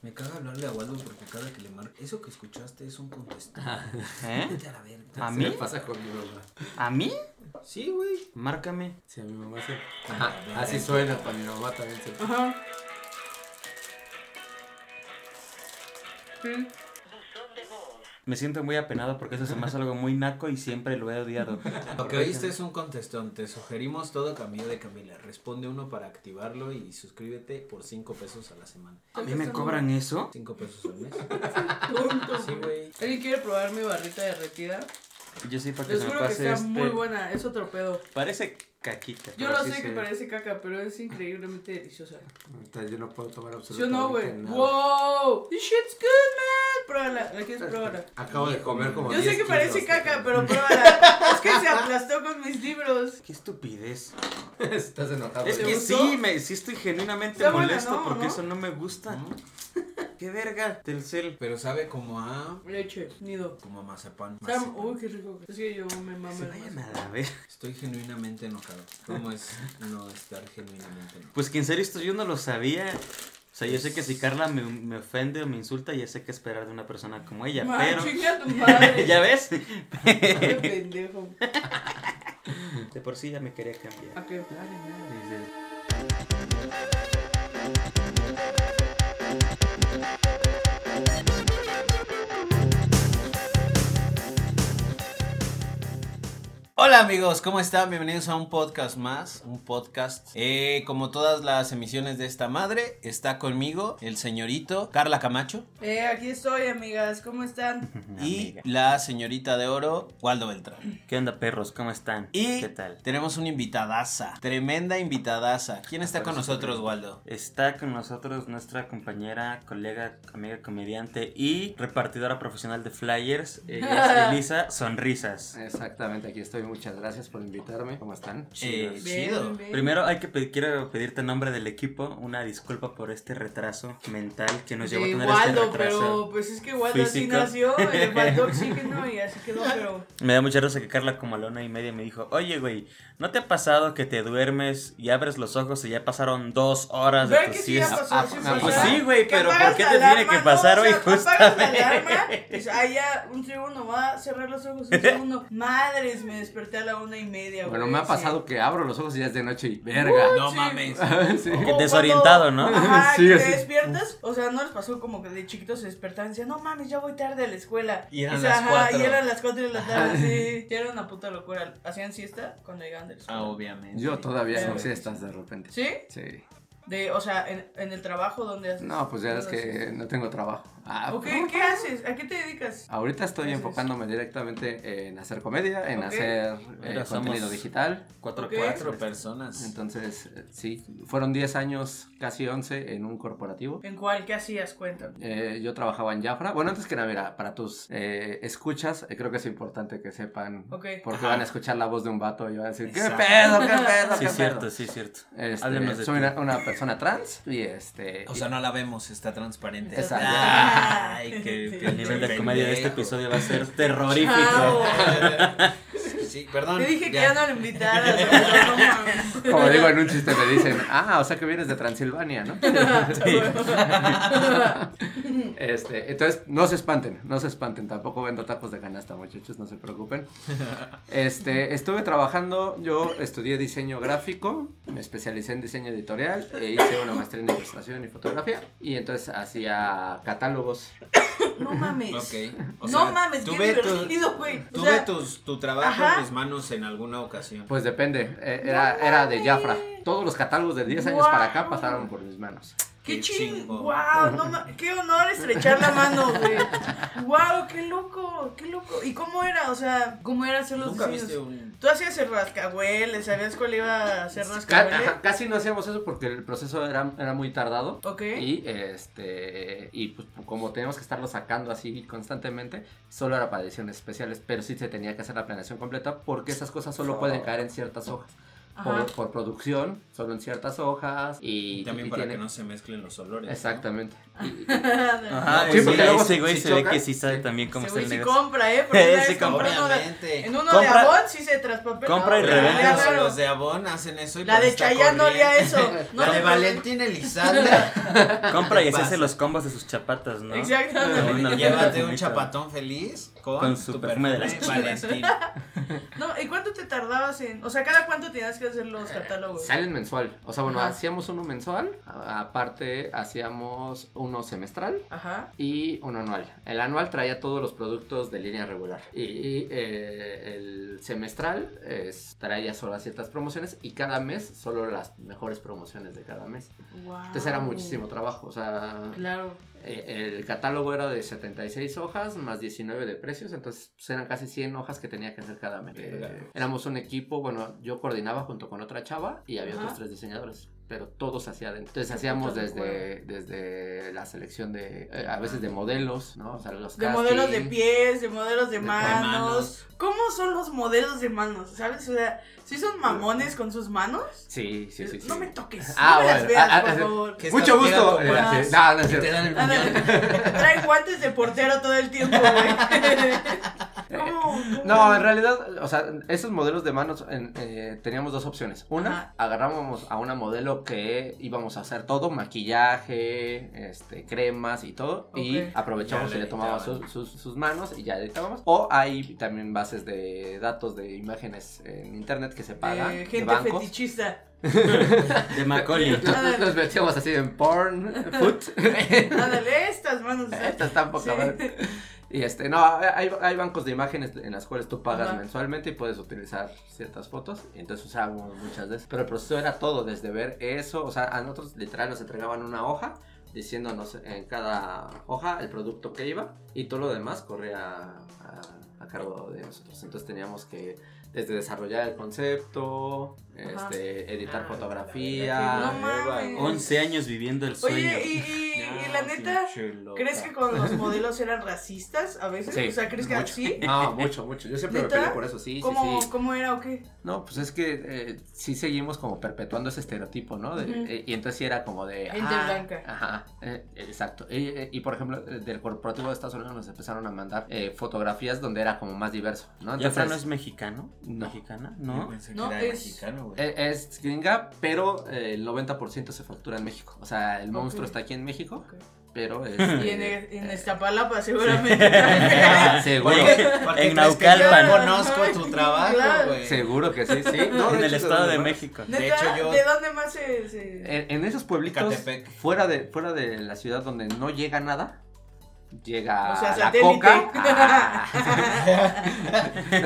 Me caga hablarle a Waldo porque cada que le marca. Eso que escuchaste es un contestón. ¿Eh? Vete a la verga. ¿A mí? me pasa con mi mamá. ¿A mí? Sí, güey. Márcame. Sí, a mi mamá se. Ajá, así suena para mi mamá también. Se... Ajá. Sí. Me siento muy apenado porque eso se me hace algo muy naco y siempre lo he odiado. Lo que oíste es un contestón. Te sugerimos todo cambio de Camila. Responde uno para activarlo y suscríbete por 5 pesos a la semana. ¿A mí me cobran eso? 5 pesos al mes. Tonto. Sí, güey. ¿Alguien quiere probar mi barrita derretida? Yo sí, para que Les se me juro que pase está este... muy buena, es otro pedo. Parece caquita. Yo lo sé que se- parece caca, pero es increíblemente deliciosa. Ahorita yo no puedo tomar ¿Sí o absolutamente no, güey? nada. ¡Wow! This shit's good, man. Pruébala, ¿la quieres probar? Acabo de comer como Yo sé 10 que parece kilos. caca, pero pruébala. es que se aplastó con mis libros. Qué estupidez. Estás enojado. Es ¿Te que gustó? sí, me, sí estoy genuinamente Está buena, molesto ¿no? porque ¿No? eso no me gusta. Qué verga, Telcel. Pero sabe como a. Leche, nido. Como a mazapán. Sam, uy, qué rico. Es que yo me mamo Se vayan a la ver. Estoy genuinamente enojado. ¿Cómo es no estar genuinamente enojado? Pues que en serio esto yo no lo sabía. O sea, yo sé que si Carla me, me ofende o me insulta, ya sé qué esperar de una persona como ella, Ma, pero... chinga tu madre. ¿Ya ves? Qué pendejo. De por sí ya me quería cambiar. ¿A qué? Dale, Hola amigos, ¿cómo están? Bienvenidos a un podcast más, un podcast. Eh, como todas las emisiones de esta madre, está conmigo el señorito Carla Camacho Eh, aquí estoy, amigas. ¿Cómo están? y Amiga. la señorita de oro, Waldo Beltrán. ¿Qué onda, perros? ¿Cómo están? Y ¿Qué tal? tenemos una invitadaza, tremenda invitadaza. ¿Quién está con nosotros, Waldo? Está con nosotros nuestra compañera, colega, amiga comediante y repartidora profesional de flyers. Ella es Elisa Sonrisas. Exactamente, aquí estoy. Muchas gracias por invitarme. ¿Cómo están? Eh, Bien, chido. bien. Primero hay que pedir, quiero pedirte en nombre del equipo una disculpa por este retraso mental que nos llevó a tener Waldo, este retraso. pero pues es que Waldo así físico. nació, le faltó oxígeno y así quedó, pero... Me da mucha risa que Carla como a la una y media me dijo, oye güey, ¿no te ha pasado que te duermes y abres los ojos y ya pasaron dos horas de ¿Verdad tu que sí ya siesta? pasó? Ah, sí pues sí, güey, pero ¿por qué la te tiene que no, pasar o sea, hoy apagas la justamente? alarma, dices, ah, ya, un segundo, va a cerrar los ojos un segundo. Madres, me desperté a la una y media, Bueno, güey, me ha sí. pasado que abro los ojos y ya es de noche y verga. No sí. mames. Sí. Desorientado, ¿no? Ajá, Sí, que te despiertas, o sea, no les pasó como que de chiquitos se despertaban y decían, no mames, ya voy tarde a la escuela. Y eran O sea, las ajá, cuatro. Y eran las cuatro de la tarde, sí. Y era una puta locura. ¿Hacían siesta cuando llegaban de la escuela? Ah, obviamente. Yo todavía no siestas de repente. ¿Sí? Sí. De, o sea, en, en el trabajo donde haces. No, pues ya es ¿dónde que no tengo trabajo. Ah, Ok, ¿cómo? ¿qué haces? ¿A qué te dedicas? Ahorita estoy ¿Qué haces? enfocándome directamente en hacer comedia, en hacer eh, contenido digital. Cuatro, personas. Entonces, eh, sí, fueron 10 años, casi 11 en un corporativo. ¿En cuál? ¿Qué hacías? Cuéntame. Eh, yo trabajaba en Jafra. Bueno, antes que nada, mira, para tus eh, escuchas, eh, creo que es importante que sepan Ok. porque Ajá. van a escuchar la voz de un vato y van a decir, ¿qué Exacto. pedo, qué pedo, Sí, qué es cierto, pedo? sí, es cierto. Este, de soy una, una persona trans y este... O sea, no la vemos, está transparente. Exacto. Ay, qué El nivel de comedia de este episodio va a ser terrorífico. Sí, perdón. Te dije que ya no lo invitaras. no. Como digo en un chiste, me dicen, ah, o sea que vienes de Transilvania, ¿no? Este, entonces, no se espanten, no se espanten, tampoco vendo tacos de canasta, muchachos, no se preocupen. Este, estuve trabajando, yo estudié diseño gráfico, me especialicé en diseño editorial, e hice una maestría en ilustración y fotografía, y entonces hacía catálogos. No mames. Ok. O no sea, mames, qué tuve tu- divertido, güey. O Tuve sea, tus- tu trabajo ajá. Manos en alguna ocasión. Pues depende, eh, era, era de Jafra. Todos los catálogos de 10 años para acá pasaron por mis manos. Qué Qué ching. chingo. Wow, no qué honor estrechar la mano, güey. Wow, qué loco, qué loco. ¿Y cómo era? O sea, ¿cómo era hacer los Nunca diseños? viste un. Tú hacías el rascahueles, ¿sabías cuál iba a ser Ca- rascahuele? ajá, casi no hacíamos eso porque el proceso era, era muy tardado. Ok. Y este y pues como teníamos que estarlo sacando así constantemente, solo era para ediciones especiales, pero sí se tenía que hacer la planeación completa porque esas cosas solo pueden caer en ciertas hojas. Por, por producción, solo en ciertas hojas y, Y también y para tiene- que no se mezclen los olores. ¿no? Exactamente. Ajá, Sí, sí, porque luego ese güey si se ve que sí sabe sí. también cómo güey el sí negocio. compra, ¿eh? Porque Sí, compra. en uno Compra- de Avon sí se traspapeló. compra y güey, revende. Claro, los de Avon hacen eso y La de Chayanne no olía eso. No La de. Valentín Elizalde. Compra y ¿Qué se hace los combos de sus chapatas, ¿no? Exactamente. Llévate un chapatón feliz con, Con su perfume de las Valentín. No, ¿y cuánto te tardabas en.? O sea, ¿cada cuánto tenías que hacer los catálogos? Salen mensual. O sea, bueno, hacíamos uno mensual. Aparte, hacíamos uno semestral. Ajá. y uno anual. El anual traía todos los productos de línea regular. Y eh, el semestral es, traía solo ciertas promociones y cada mes solo las mejores promociones de cada mes. Wow. Entonces era muchísimo trabajo. O sea, Claro. eh, el catálogo era de 76 hojas más 19 de precios. Entonces pues, eran casi 100 hojas que tenía que hacer cada mes. Eh, éramos un equipo, bueno, yo coordinaba junto con otra chava y había Ajá. otros tres diseñadores. Pero todos hacían. Entonces Qué hacíamos desde, desde la selección de, eh, a veces de modelos, ¿no? O sea, los De modelos de pies, de modelos de De manos. manos. ¿Cómo son los modelos de manos? ¿Sabes? O sea, ¿sí son mamones con sus manos? Sí, sí, sí. sí. No me toques. Ah, no me las bueno. veas, Ah, por ah, favor. ¿Qué Mucho gusto. pegando eh, sí. No, no es cierto. dan el Ándale. muñón. Trae guantes de portero todo el tiempo, güey. ¿Cómo? cómo? No, en realidad, o sea, esos modelos de manos en- eh, teníamos dos opciones. Una, Ajá. agarrábamos a una modelo que íbamos a hacer todo, maquillaje, este, cremas y todo, y aprovechamos Ya y le editaban. sus, sus- sus manos y ya editábamos. O hay también bases de datos de imágenes en internet que se pagan. Eh, de gente bancos. fetichista. De Macaulay. Los, los metíamos así en porn, foot. Ándale, estas manos. Esta está poca Sí. Y este, no, hay, hay bancos de imágenes en las cuales tú pagas Ajá. mensualmente y puedes utilizar ciertas fotos. Y entonces usábamos muchas de esas. Pero el proceso era todo, desde ver eso. O sea, a nosotros literal nos entregaban una hoja diciéndonos en cada hoja el producto que iba. Y todo lo demás corría a, a cargo de nosotros. Entonces teníamos que desde desarrollar el concepto. Este, editar Ah, fotografía. No mames. 11 años viviendo el sueño. Oye, y, y, y la neta, ¿crees que con los modelos eran racistas a veces? Sí, o sea, ¿crees que mucho. sí? No, mucho, mucho. Yo siempre me ¿Neta? peleé por eso, sí, ¿Cómo, sí, sí. ¿Cómo era o qué? No, pues es que eh, sí seguimos como perpetuando ese estereotipo, ¿no? De- eh, y entonces sí era como de... Gente blanca. Ajá, eh, exacto. Y, eh, y, por ejemplo, del corporativo de Estados Unidos nos empezaron a mandar eh, fotografías donde era como más diverso, ¿no? ¿Jafra no Entonces, es mexicano? No. ¿Mexicana? Yo ¿No? pensé que No, era es- mexicano, güey. eh, es gringa, pero eh, el 90% se factura en México. O sea, el monstruo está aquí en México, pero es... Y en, eh, en Iztapalapa seguramente. Seguro. Porque- porque En Naucalpan. Yo conozco tu trabajo, Claro. güey. Seguro que sí, sí. No, en de el hecho, Estado de ¿no? México. Neta, hecho, yo- ¿de dónde más se...? se- En, en esos pueblitos, fuera de, fuera de la ciudad donde no llega nada, llega O sea, la satélite. coca. Ah.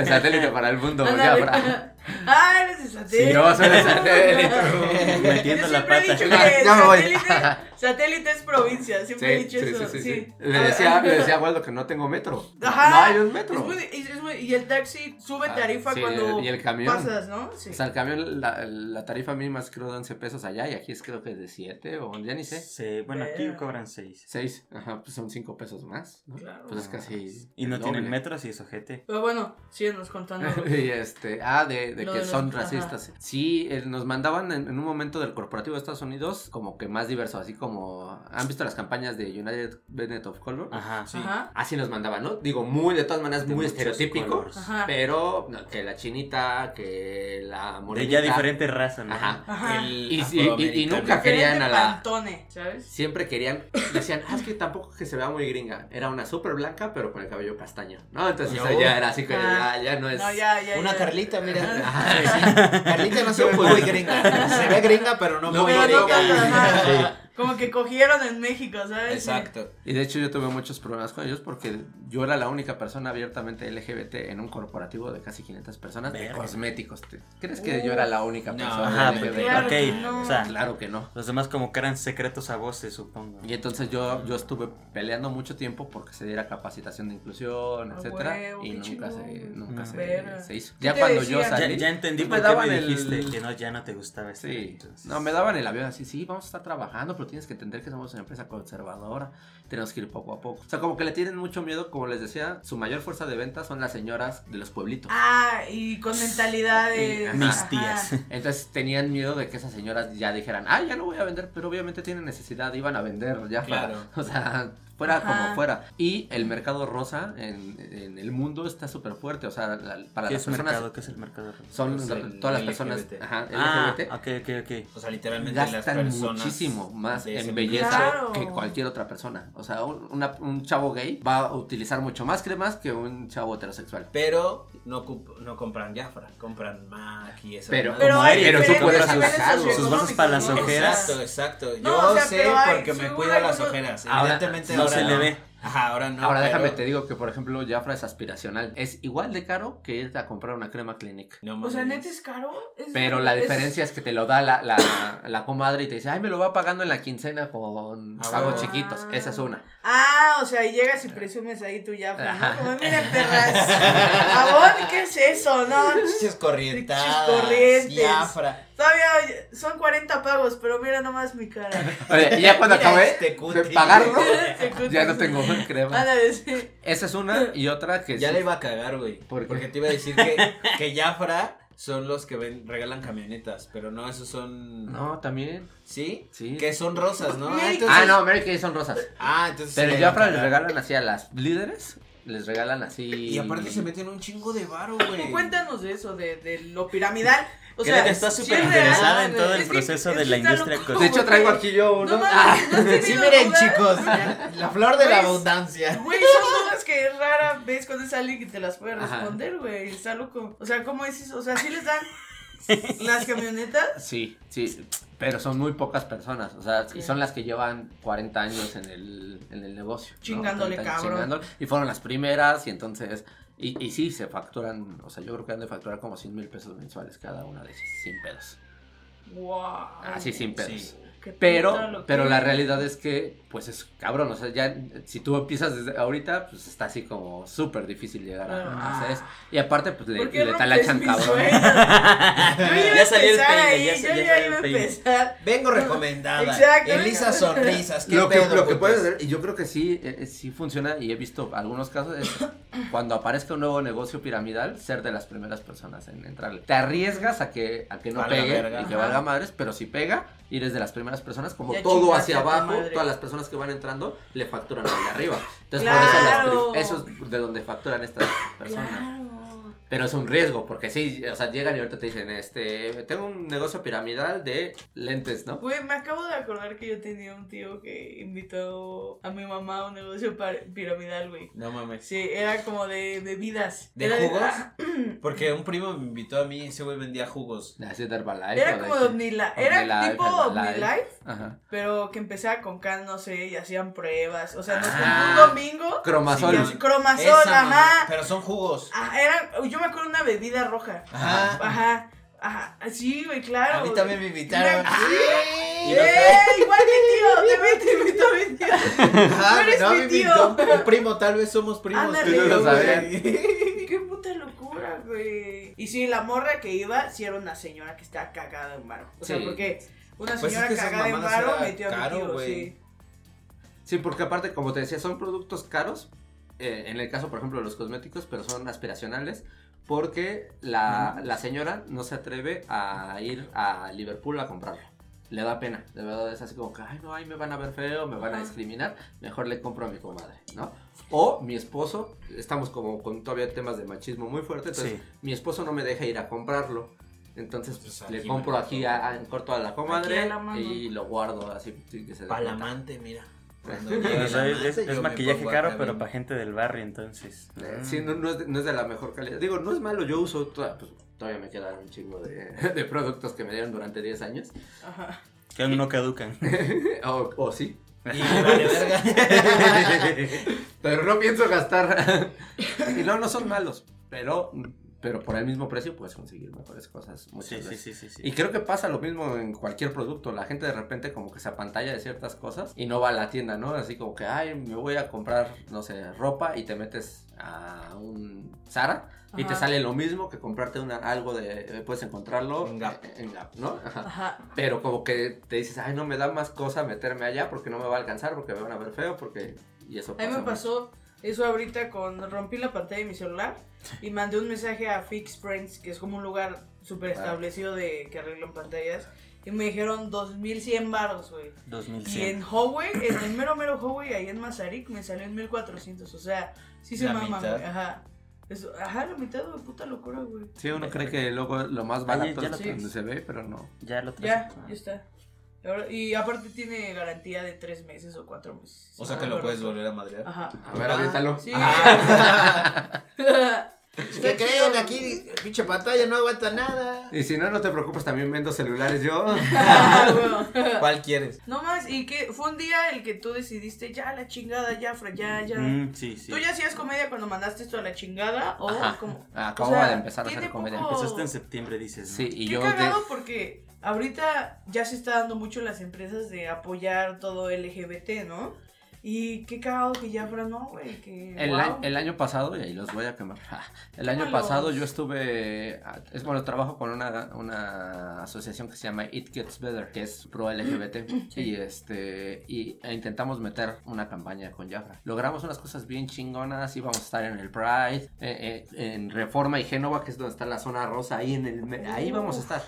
satélite para el mundo. porque Ándale. habrá- Ah, eres de satélite. Sí, yo soy de satélite. Metiendo Yo la siempre he pata. dicho Ya, que ya me voy. satélite, satélite es provincia. Siempre he Sí, dicho sí, eso. sí, sí. Le decía, le decía a Waldo que no tengo metro. Ajá. No hay un metro. Es muy- es- muy- y el taxi sube Ah, tarifa sí, cuando y el camión. pasas, ¿no? Sí. O sea, el camión, la, la tarifa mínima es creo de 11 pesos allá y aquí es creo que de 7 o ya ni sé. Sí, bueno, aquí Verga. cobran 6. 6, ajá, pues son 5 pesos más. ¿no? Claro. Pues es casi. Y no el tienen doble. metros y es ojete. Pero bueno, síguenos contando. y este, ah, de, de que de los- son ajá. racistas. Sí, eh, nos mandaban en, en un momento del corporativo de Estados Unidos como que más diverso, así como, ¿han visto las campañas de United Bennett of Color? Ajá. Sí. Ajá. Así nos mandaban, ¿no? Digo, muy, de todas maneras, De muy estereotípico, pero no, que la chinita, que la De morenita. ya diferente raza, ¿no? Ajá. Ajá. El Y- y- y- y afroamericano. nunca querían a la- Pantone, ¿sabes? Siempre querían, decían, ah, es que tampoco que se vea muy gringa. Era una súper blanca, pero con el cabello castaño. No, entonces No. ya era así que Ah. ya, ya no es. No, ya, ya. Una ya. Carlita, mira. Ajá. Sí. Carlita no se ve muy gringa. Se ve gringa, pero no, No, muy Pero no gringa. Como que cogieron en México, ¿sabes? Exacto. Y de hecho yo tuve muchos problemas con ellos porque yo era la única persona abiertamente LGBT en un corporativo de casi 500 personas de cosméticos. ¿Te- ¿Crees que yo era la única No, persona Ajá, LGBT? Claro no. o sea, Claro que no. los demás como que eran secretos a voces, supongo. Y entonces yo, yo estuve peleando mucho tiempo porque se diera capacitación de inclusión, A etcétera huevo, y nunca se, nunca se, se hizo. ¿Qué Ya cuando yo decían? Salí, ya entendí pues por me qué daban me el- dijiste que no, ya no te gustaba este. Sí, entonces. no, me daban el avión así, sí, vamos a estar trabajando, pero tienes que entender que somos una empresa conservadora, tenemos que ir poco a poco. O sea, como que le tienen mucho miedo, como les decía, su mayor fuerza de venta son las señoras de los pueblitos. Ah, y con mentalidad de. Y- Mis ajá. tías. Entonces tenían miedo de que esas señoras ya dijeran, ah, ya no voy a vender, pero obviamente tienen necesidad, iban a vender ya. Claro. O sea, fuera Ajá. como fuera. Y el mercado rosa en, en el mundo está súper fuerte, o sea, la- para ¿Qué las es personas... mercado? ¿Qué es el mercado? Son Es el todas las personas LGBT. ajá, Ah, LGBT, ok, ok, ok. O sea, literalmente las gastan personas. muchísimo más en belleza Claro. que cualquier otra persona. O sea, un, una- un chavo gay va a utilizar mucho más cremas que un chavo heterosexual. Pero no, no compran Jafra, compran MAC y eso. Pero- Pero hay pero tú puedes sus bolsas para las ojeras. Exacto, exacto. Yo No, o sea, sé porque me cuido las ojeras. Evidentemente no se le ve. Ajá, ahora no. Ahora pero- déjame te digo que, por ejemplo, Jafra es aspiracional. Es igual de caro que irte a comprar una crema Clinique. No O sea, neta es caro. Es- Pero la es- diferencia es que te lo da la, la, la comadre y te dice, ay, me lo va pagando en la quincena con Ah, pagos chiquitos. Esa es una. Ah, o sea, y llegas y presumes ahí tu Ajá. ¿no? Como, miren, perras. ¿qué es eso? No. Pinches corrientes. Jafra. todavía son 40 pagos, pero mira nomás mi cara. Oye, y ya cuando Mira acabé este de cutie. pagarlo, ya no tengo crema. Ándale, sí. Esa es una y otra que Ya sí- le iba a cagar, güey. Porque te iba a decir que, que Jafra son los que ven, regalan camionetas, pero no, esos son... No, también. ¿Sí? Sí. Que son rosas, ¿no? Entonces- Ah, no, Mary Kay son rosas. Ah, entonces... Pero sí ya le iba a les regalan así a las líderes, les regalan así. Y aparte se meten un chingo de varo, güey. Cuéntanos de eso, de, de lo piramidal. O sea, que está sí súper es interesada real, en todo el es que- proceso es de la industria. De hecho, traigo aquí yo uno. Ah, ¿no has Sí, miren, chicos, la flor de la abundancia. Güey, son dudas que rara vez cuando alguien que te las puede responder, güey. Está loco. O sea, ¿cómo es eso? O sea, ¿sí les dan las camionetas? Sí, sí, pero son muy pocas personas, o sea, y son las que llevan 40 años en el, en el negocio. Chingándole, 40 años cabrón. chingándole, y fueron las primeras, y entonces, y, y sí, se facturan, o sea, yo creo que han de facturar como 100 mil pesos mensuales cada una de esas, sin pedos. Wow. Así sin pedos. Sí. Pero, pero la realidad es que, pues es cabrón, o sea, ya si tú empiezas desde ahorita, pues está así como súper difícil llegar a, a hacer eso. Y aparte, pues le, ¿Por qué le talachan cabrón. sueños? Yo iba Ya a salió el peine, ahí, ya yo sa- ya ya salió iba a el peine. empezar. Vengo recomendada. Exacto. Elisa Sonrisas. ¿qué Lo que, pedo, lo que puedes hacer, y yo creo que sí, eh, eh, sí funciona, y he visto algunos casos, es cuando aparezca un nuevo negocio piramidal, ser de las primeras personas en entrarle. Te arriesgas a que, a que no Valga pegue verga. y que valga madres, pero si pega, eres de las primeras personas, como Ya todo hacia abajo, todas las personas que van entrando le facturan al de arriba. Entonces, por eso, las es de donde facturan estas personas. Claro. Pero es un riesgo, porque sí, o sea, llegan y ahorita te dicen, este, tengo un negocio piramidal de lentes, ¿no? Güey, me acabo de acordar que yo tenía un tío que invitó a mi mamá a un negocio piramidal, güey. No mames. Sí, era como de bebidas. ¿De Era jugos? ah, Porque un primo me invitó a mí, ese güey vendía jugos. De así de Herbalife. Era de como de Omnilife. Era Omnilife, tipo. Omnilife, Ajá. pero que empezaba con can, no sé, y hacían pruebas. O sea, nos Ah. un domingo. Cromasol. y así- Cromasol, mamá, ajá. Pero son jugos. Ah, era, yo me acuerdo una bebida roja. Ajá. Ajá. Ajá. Sí, güey, claro. A mí también me invitaron. Mira, Sí. ¡Eh! Igual mi tío, también te invitó a mi tío. Ajá, Tú eres no, mi me tío. invitó mi primo, tal vez somos primos. Ándale, Tú no lo güey. sabías. Qué puta locura, güey. Y sí, la morra que iba, sí era una señora que estaba cagada en varo. O sea, Sí. porque una Pues es señora que cagada en varo metió a mi tío, güey. sí. Sí, porque aparte, como te decía, son productos caros. eh, en el caso, por ejemplo, de los cosméticos, pero son aspiracionales. Porque la, la señora no se atreve a ir a Liverpool a comprarlo. Le da pena. De verdad es así como que, ay, no, ay, me van a ver feo, me van a discriminar. Mejor le compro a mi comadre, ¿no? O mi esposo, estamos como con todavía temas de machismo muy fuerte. Entonces, Sí. mi esposo no me deja ir a comprarlo. Entonces, pues, Pues le compro aquí a, a- en corto a la comadre a la y lo guardo así que se. Palamante, mira. O sea, es, maquillaje caro, pero para gente del barrio, entonces. Eh, Mm. Sí, no, no es de, no es de la mejor calidad. Digo, no es malo, yo uso, toda- pues, todavía me quedan un chingo de, de productos que me dieron durante 10 años. Ajá. Que aún no caducan. o, o sí. Y vale verga. Pero no pienso gastar. y no, no son malos. Pero pero por el mismo precio puedes conseguir mejores cosas muchas Sí, sí, veces. sí, sí, sí. Y creo que pasa lo mismo en cualquier producto. La gente de repente como que se apantalla de ciertas cosas y no va a la tienda, ¿no? Así como que, ay, me voy a comprar, no sé, ropa y te metes a un Zara y te sale lo mismo que comprarte una, algo de, eh, puedes encontrarlo En Gap. en Gap, ¿no? Ajá. Ajá. Pero como que te dices, ay, no me da más cosa meterme allá porque no me va a alcanzar, porque me van a ver feo, porque... Y eso A mí me pasó eso ahorita con rompí la pantalla de mi celular y mandé un mensaje a Fix Prints, que es como un lugar súper Ah. establecido de que arreglan pantallas. Y me dijeron 2100 baros, güey. Y 2100. en Huawei, en el mero mero Huawei, ahí en Mazarik, me salió en 1400. O sea, sí se La mama, güey. Ajá. Eso, ajá, la mitad, güey, puta locura, güey. Sí, uno cree que luego lo más barato es lo donde tienes. se ve, pero no. Ya lo traes. Ya, Ah. ya está. Y aparte tiene garantía de 3 meses o 4 meses. O sea Ah, que lo puedes volver a madrear. Ajá. A ver, aviéntalo. Sí. ¿Qué creen? Aquí, pinche pantalla no aguanta nada. Y si no, no te preocupes, también vendo celulares yo. Ah. ¿Cuál quieres? No más, y que fue un día el que tú decidiste, ya la chingada, ya, Fra, ya, ya. Mm, sí, sí. ¿Tú ya hacías comedia cuando mandaste esto a la chingada? ¿O Ajá. como.? Acababa o sea, de empezar a hacer comedia. poco- Empezaste en septiembre, dices. ¿no? Sí, y Qué yo de... cagado porque ahorita ya se está dando mucho las empresas de apoyar todo LGBT, ¿no? Y qué cagado que ya no, güey, que. El, wow. a- el año pasado, y ahí los voy a quemar. El año pasado yo estuve, ah, es bueno, trabajo con una, una asociación que se llama It Gets Better, que es pro LGBT. Y este, y e intentamos meter una campaña con Jafra. Logramos unas cosas bien chingonas, íbamos a estar en el Pride, eh, eh, en Reforma y Génova, que es donde está la zona rosa, ahí en el, ahí vamos a estar.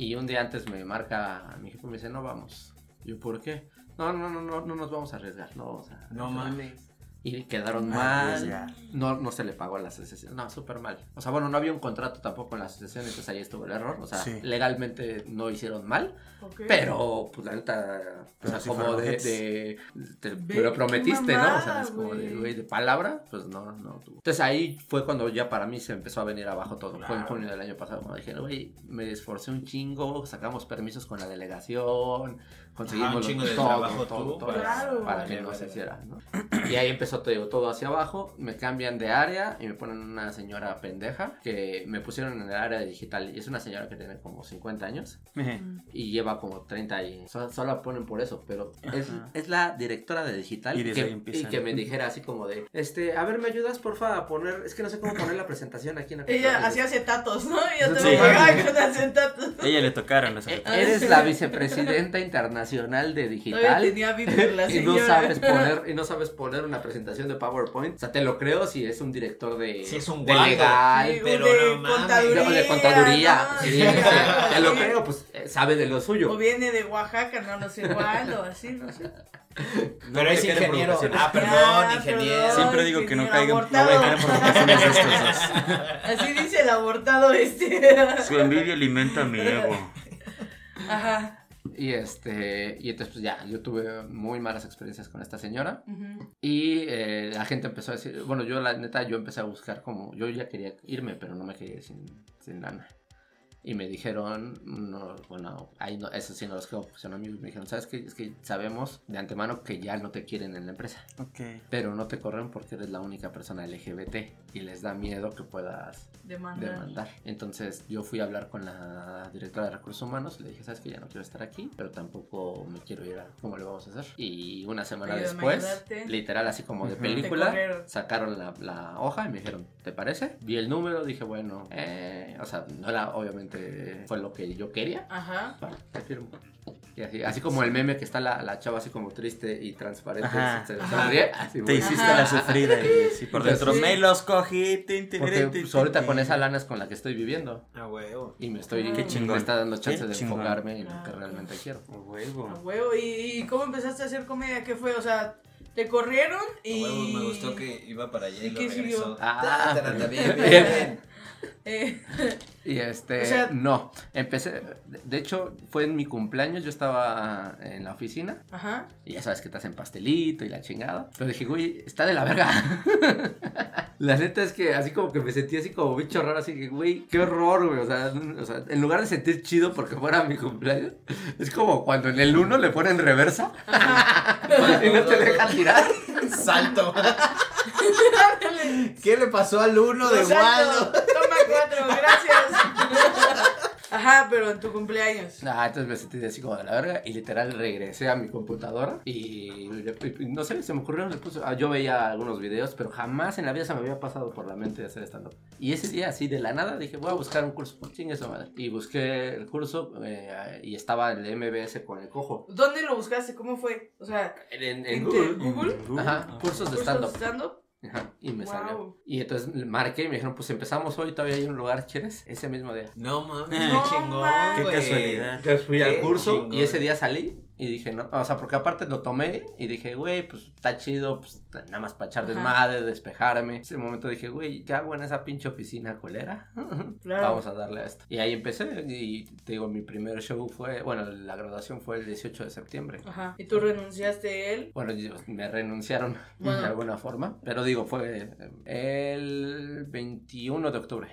Y un día antes me marca mi jefe y me dice, no vamos. Yo, ¿por qué? No, no, no, no, no nos vamos a arriesgar, no vamos a... No mames. Y quedaron Arriesgar. mal. No, no se le pagó a la asociación. No, súper mal. O sea, bueno, no había un contrato tampoco en la asociación, entonces ahí estuvo el error. O sea, Sí. legalmente no hicieron mal, pero pues la neta, o sea, como de, te Ve, lo prometiste, ¿no? O sea, es como de, güey. de palabra, pues no, no tuvo. Entonces ahí fue cuando ya para mí se empezó a venir abajo todo. Fue en junio del año pasado. Cuando dije, güey, me esforcé un chingo, sacamos permisos con la delegación, conseguimos Ah, un chingo de todo, trabajo todo, tú todo, para- Claro. para que Vale, no vale, se vale. hiciera, ¿no? Y ahí empezó te digo, todo hacia abajo, me cambian de área y me ponen una señora pendeja que me pusieron en el área de digital y es una señora que tiene como 50 años y lleva como 30 y so- solo la ponen por eso, pero es, es la directora de digital Y que, y que me dijera así como de, este, a ver, ¿me ayudas porfa a poner, es que no sé cómo poner la presentación aquí en la Ella computadora?" hacía acetatos, ¿no? Ella Sí. te llegaba con acetatos. Ella le tocaron los "E- acetatos. Eres la vicepresidenta internacional de Todavía digital tenía Bieber la y no sabes poner y no sabes poner una presentación de PowerPoint. O sea, te lo creo si es un director de, Si es un de guapo. legal, Sí, pero de no contaduría. de, de contaduría. ¿no? Sí, Sí, o sea, claro, te lo creo, pues eh, sabe de lo O suyo. viene de Oaxaca, no, no sé cuál, o así, no sé. Pero es ingeniero. provocaciones. Ah, perdón, Ah, ingeniero. perdón. Siempre digo que no caigan, no voy a caer en abortado. provocaciones de estos dos. Así dice el abortado este. Su envidia alimenta mi ego. Ajá. Y este, y entonces pues ya, yo tuve muy malas experiencias con esta señora. Y eh, la gente empezó a decir, bueno, yo la neta, yo empecé a buscar como, yo ya quería irme, pero no me quería ir sin, sin lana. Y me dijeron, no, bueno, ahí no, eso sí no los porque son amigos. Me dijeron, ¿sabes qué? Es que sabemos de antemano que ya no te quieren en la empresa. Ok. Pero no te corren porque eres la única persona LGBT y les da miedo que puedas Demanda. demandar. Entonces yo fui a hablar con la directora de recursos humanos y le dije, sabes que ya no quiero estar aquí, pero tampoco me quiero ir a cómo le vamos a hacer. Y una semana Ayúdame después, literal así como de película, sacaron la, la hoja y me dijeron, ¿te parece? Vi el número, dije, bueno, eh, o sea, no era obviamente fue lo que yo quería. Ajá. Vale, te firmo. Y así, así como el meme que está la, la chava así como triste y transparente, Ajá. se Ajá. sonríe, así Te hiciste Ajá. la sufrida y sí, por dentro Sí. me los cogí. tin, tin, Porque tin, pues, ahorita tin. con esa lana es con la que estoy viviendo. Ah, huevo. Y me estoy Qué chingón. me está dando chance Qué de chingón. enfocarme en lo que Claro. realmente quiero. A huevo. A huevo. ¿Y, y cómo empezaste a hacer comedia? ¿Qué fue? O sea, te corrieron A y. huevo, me gustó que iba para allá y, ¿Y lo qué regresó. Ah, bien, bien, bien. Eh, Y este, O sea- no, empecé, de- hecho fue en mi cumpleaños, yo estaba en la oficina ajá. y ya sabes que te hacen pastelito y la chingada. Pero dije, güey, está de la verga. la neta es que así como que me sentí así como bicho raro, así que, güey, qué horror, güey. O sea, o sea, en lugar de sentir chido porque fuera mi cumpleaños, es como cuando en el 1 le ponen reversa y no te dejan tirar. Salto. ¿Qué le pasó al uno de. Waldo? Gracias. Ajá, pero en tu cumpleaños. Ah, entonces me sentí así como de la verga y literal regresé a mi computadora y, y- y no sé, se me ocurrió, le puse- ah, yo veía algunos videos, pero jamás en la vida se me había pasado por la mente de hacer stand-up. Y ese día así de la nada dije, voy a buscar un curso, chingue su madre. Y busqué el curso eh, y estaba el MBS con el cojo. ¿Dónde lo buscaste? ¿Cómo fue? O sea, En, en ¿En Google. Google? Ajá, Ah. cursos de ¿curso stand-up. stand-up? Ajá, y me Wow. salió. Y entonces marqué y me dijeron, pues empezamos hoy, todavía hay un lugar, ¿quieres? Ese mismo día. No mames, No qué chingón. Qué casualidad. Entonces fui al curso chingón. y ese día salí y dije, no, o sea, porque aparte lo tomé y dije, güey, pues está chido, pues nada más para echar desmadre, despejarme. Ese momento dije, güey, ¿qué hago en esa pinche oficina colera? Claro. Vamos a darle a esto. Y ahí empecé y te digo, mi primer show fue, bueno, la graduación fue el 18 de septiembre. Ajá. ¿Y tú renunciaste a él? Bueno, yo- me renunciaron Bueno. de alguna forma, pero digo, fue el 21 de octubre.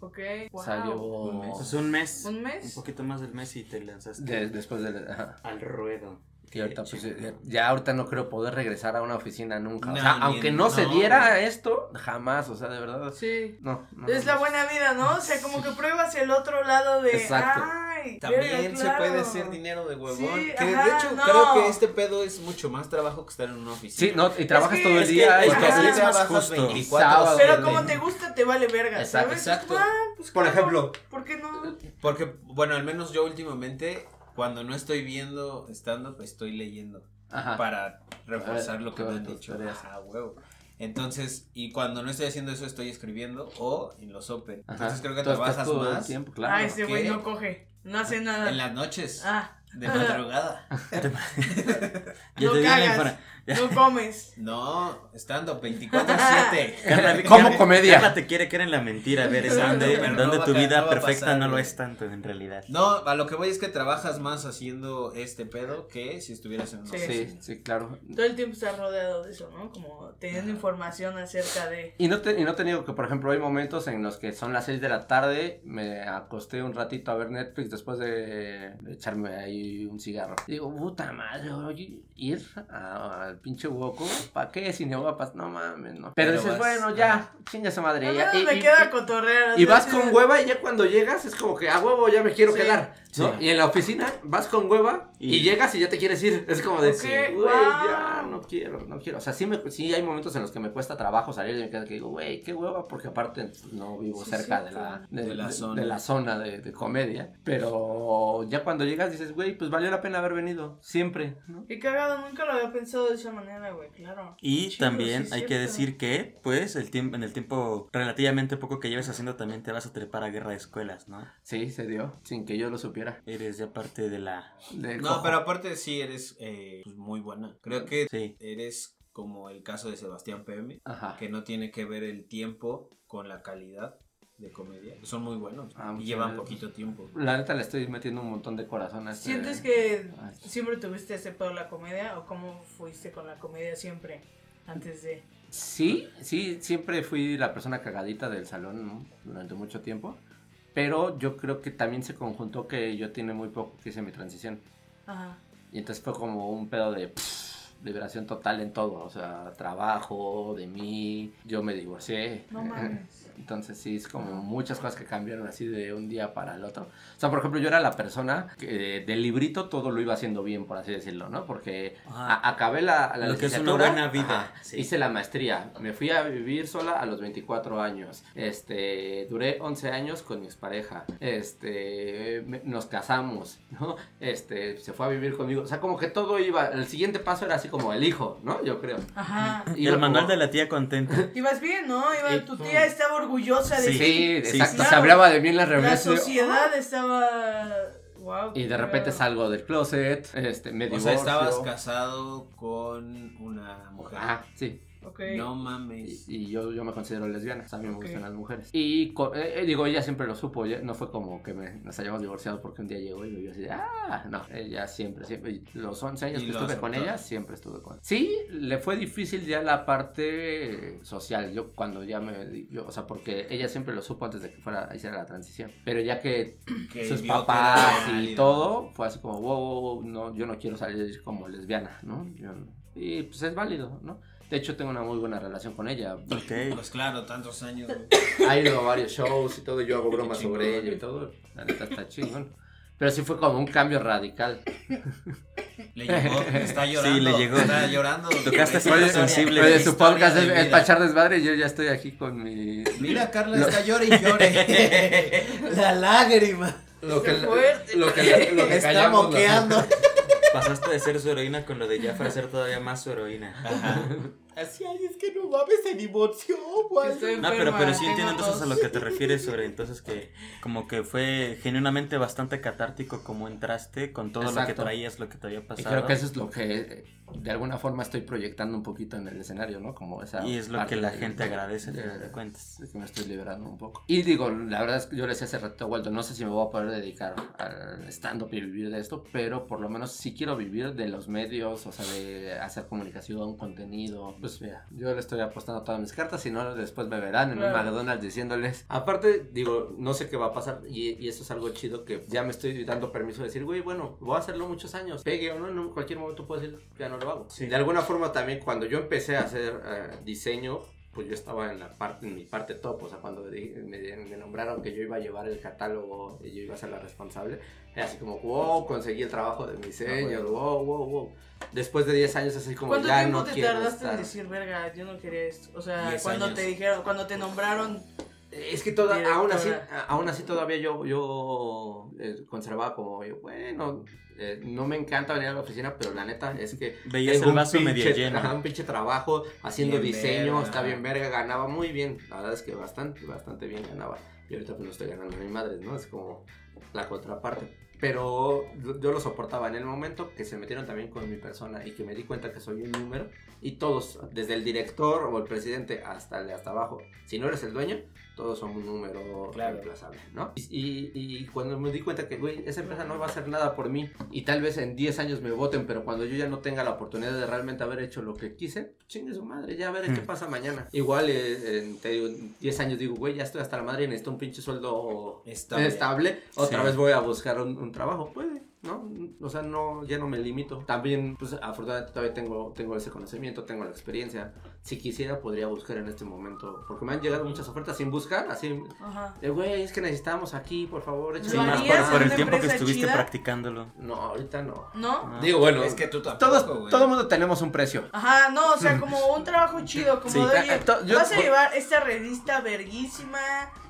Ok. Wow. Salió Un mes. Pues un mes. ¿Un mes? Un poquito más del mes y te lanzaste de- después de... ajá. al ruedo. Y ahorita, pues, eh, ya ahorita no creo poder regresar a una oficina nunca. o sea, aunque no, se diera esto, jamás, o sea, de verdad. Sí. No, no. Es la no. buena vida, ¿no? O sea, como que pruebas el otro lado de. Exacto. Ay, También se puede hacer dinero de huevón. Sí, que ajá, de hecho no. creo que este pedo es mucho más trabajo que estar en una oficina. Sí, no, y trabajas que- todo el Es que, día. es y que Ajá. así todo- es más justo. 24 Sábado. Pero como te gusta, vale verga, Exacto, ¿sabes? exacto. Ah, pues Por claro, ejemplo. ¿Por qué no? Porque, bueno, al menos yo últimamente, cuando no estoy viendo stand-up, estoy leyendo. Ajá. Para reforzar A ver, lo que me han dicho. Ajá, huevo. Entonces, y cuando no estoy haciendo eso, estoy escribiendo o en los open. Ajá. Entonces creo que estás trabajas todo el más tiempo, claro. Ah, ese güey no coge. No hace nada. en las noches. Ah, De madrugada. Ya no te di la cagas. infora- No comes. No, estando 24-7. Carla, Como comedia. Carla te quiere creer en la mentira, a ver, es donde, no tu a vida no perfecta pasar, no lo es tanto en realidad. No, a lo que voy es que trabajas más haciendo este pedo que si estuvieras en una Sí. Sí, sí, claro. Todo el tiempo estás rodeado de eso, ¿no? Como teniendo información acerca de. Y no, te, y no te digo que, por ejemplo, hay momentos en los que son las 6 de la tarde, me acosté un ratito a ver Netflix después de, de echarme ahí un cigarro. Digo, puta madre, oye, ir a- al pinche hueco, ¿para qué? Si no va a pasar, no mames, no. Pero, Pero dices, vas- bueno, ya, chinga esa madre. Ya, y, me y- queda y- cotorrear. y sea, vas con hueva y ya cuando llegas es como que a huevo ya me quiero Sí. quedar, ¿no? Sí. Y en la oficina vas con hueva y, Y- llegas y ya te quieres ir. Es como de, Ok, sí, güey, wow. ya no quiero, no quiero. O sea, sí, me, sí hay momentos en los que me cuesta trabajo salir de mi casa que digo, güey, qué hueva, porque aparte pues, no vivo Sí, cerca de la, de, De la de- zona. de la zona de, de comedia. Pero ya cuando llegas dices, güey, pues valió la pena haber venido, siempre, ¿no? Qué cagado, nunca lo había pensado de esa manera, güey, claro. Y Chido, también sí, hay que decir que, pues, el tiempo, en el tiempo relativamente poco que lleves haciendo, también te vas a trepar a guerra de escuelas, ¿no? Sí, se dio, sin que yo lo supiera. Eres ya parte de la... Del No, cojo. pero aparte sí eres eh, pues, muy buena. Creo que Sí. eres como el caso de Sebastián PM, Ajá. que no tiene que ver el tiempo con la calidad de comedia. Son muy buenos Ah, y llevan gracias. poquito tiempo. La neta le estoy metiendo un montón de corazón a este. ¿Sientes que Ay. siempre tuviste ese pedo la comedia o cómo fuiste con la comedia siempre antes de... Sí, sí, siempre fui la persona cagadita del salón ¿no? durante mucho tiempo. Pero yo creo que también se conjuntó que yo tiene muy poco que hice mi transición. Ajá. Y entonces fue como un pedo de pff, liberación total en todo. O sea, trabajo, de mí, yo me divorcié. No mames. Entonces sí, es como muchas cosas que cambiaron así de un día para el otro. O sea, por ejemplo, yo era la persona que del librito todo lo iba haciendo bien, por así decirlo, ¿no? Porque a- acabé la, la Lo que es una licenciatura, buena vida, ajá, sí. Hice la maestría. Me fui a vivir sola a los 24 años. Este, duré 11 años con mi expareja. Este, me- nos casamos, ¿no? Este, se fue a vivir conmigo. O sea, como que todo iba, el siguiente paso era así como el hijo, ¿no? Yo creo. Ajá. Iba el manual como- de la tía contenta. Ibas bien, ¿no? Iba, Y- tu tía estaba orgullosa de Sí. Sí, exacto. claro. Se hablaba de mí en las La reuniones. yo, sociedad estaba... Wow. Y de repente salgo del closet, este, me O divorcio. sea, estabas casado con una mujer. Ajá, sí. Ok. No Y, mames. y yo, yo me considero lesbiana, o sea, a mí me gustan las mujeres. Y eh, eh, digo, ella siempre lo supo, ya- no fue como que me, nos hayamos divorciado porque un día llegó y me vio así, de, ah, no, ella siempre, siempre, y los 11 años Y que estuve con ella, siempre estuve con Sí, le fue difícil ya la parte social, yo cuando ya me, yo, o sea, porque ella siempre lo supo antes de que fuera, hiciera la transición, pero ya que Que sus que papás era y todo, fue así como, wow, no, yo no quiero salir como lesbiana, ¿no? Yo no- y pues es válido, ¿no? De hecho, tengo una muy buena relación con ella. Ok. Pues claro, tantos años. Ha ido a varios shows y todo, yo hago bromas sobre ella y todo. La neta está chingón. Pero sí fue como un cambio radical. Le llegó, está llorando. Sí, le llegó. Está llorando. Tocaste sensibles. Oye, historia su podcast de es, es echar desmadre y yo ya estoy aquí con mi... Mira, Carla Lo- está llore y llore. La lágrima. Lo Qué fuerte. lo que, lo que Está moqueando. Pasaste de ser su heroína con lo de Jafra a ser todavía más su heroína. Así, ay, es que no mames, se divorció, güey. Estoy No, pero, pero sí entiendo entonces a lo que te refieres sobre entonces que como que fue genuinamente bastante catártico como entraste con todo lo que traías, lo que te había Y pasado. creo que eso es lo que eh, de alguna forma estoy proyectando un poquito en el escenario, ¿no? Como esa Y es lo que la de- gente agradece, de- final de cuentas. de que me estoy liberando un poco. Y digo, la verdad es que yo le decía hace rato a Waldo, no sé si me voy a poder dedicar al stand-up y vivir de esto, pero por lo menos sí quiero vivir de los medios, o sea, de hacer comunicación, contenido. Pues mira, yo le estoy apostando todas mis cartas, si no, después me verán en un Claro. McDonald's diciéndoles. Aparte, digo, no sé qué va a pasar y, y eso es algo chido que ya me estoy dando permiso de decir, güey, bueno, voy a hacerlo muchos años, pegue o no, en cualquier momento puedo decir, ya no lo hago. Sí. De alguna forma también cuando yo empecé a hacer eh, diseño, pues yo estaba en la parte, en mi parte top, o sea, cuando me, me nombraron que yo iba a llevar el catálogo y yo iba a ser la responsable, era así como, wow, conseguí el trabajo de diseño, wow, wow, wow. Después de 10 años así como ¿Cuánto ya tiempo no te quiero tardaste estar. en decir, verga, yo no quería esto? O sea, cuando años. te dijeron, cuando te nombraron, Es que toda, aún así, aún así todavía yo, yo eh, conservaba como, yo, bueno, eh, no me encanta venir a la oficina, pero la neta es que Veías el vaso medio pinche- lleno. ajá, un pinche trabajo haciendo Bien diseño, verga. está bien verga, ganaba muy bien. La verdad es que bastante, bastante bien ganaba. Y ahorita pues no estoy ganando ni madres, ¿no? Es como la contraparte. Pero yo yo lo soportaba en el momento que se metieron también con mi persona y que me di cuenta que soy un número. Y todos, desde el director o el presidente hasta el de hasta abajo, si no eres el dueño, todos son un número Claro. reemplazable, ¿no? Y, y- y cuando me di cuenta que, güey, esa empresa no va a hacer nada por mí y tal vez en 10 años me voten, pero cuando yo ya no tenga la oportunidad de realmente haber hecho lo que quise, chingue su madre, ya veré qué Hmm. pasa mañana. Igual, eh, en, te digo, en 10 años digo, güey, ya estoy hasta la madre y necesito un pinche sueldo Estable. estable, otra Sí. vez voy a buscar un, un trabajo, puede, ¿no? O sea, no, ya no me limito. También, pues, afortunadamente todavía tengo, tengo ese conocimiento, tengo la experiencia. Si quisiera, podría buscar en este momento, porque me han llegado muchas ofertas sin buscar, así, de, güey, es que necesitamos aquí, por favor, Sí, échale ¿Lo más por, mano". por en el tiempo que estuviste chida? practicándolo. No, ahorita no. ¿No? No. Digo, bueno, Es que tú tampoco, todos, güey. todo el mundo tenemos un precio. Ajá, no, o sea, como un trabajo chido, como Sí. de, oye, to- yo- vas a llevar esta revista verguísima,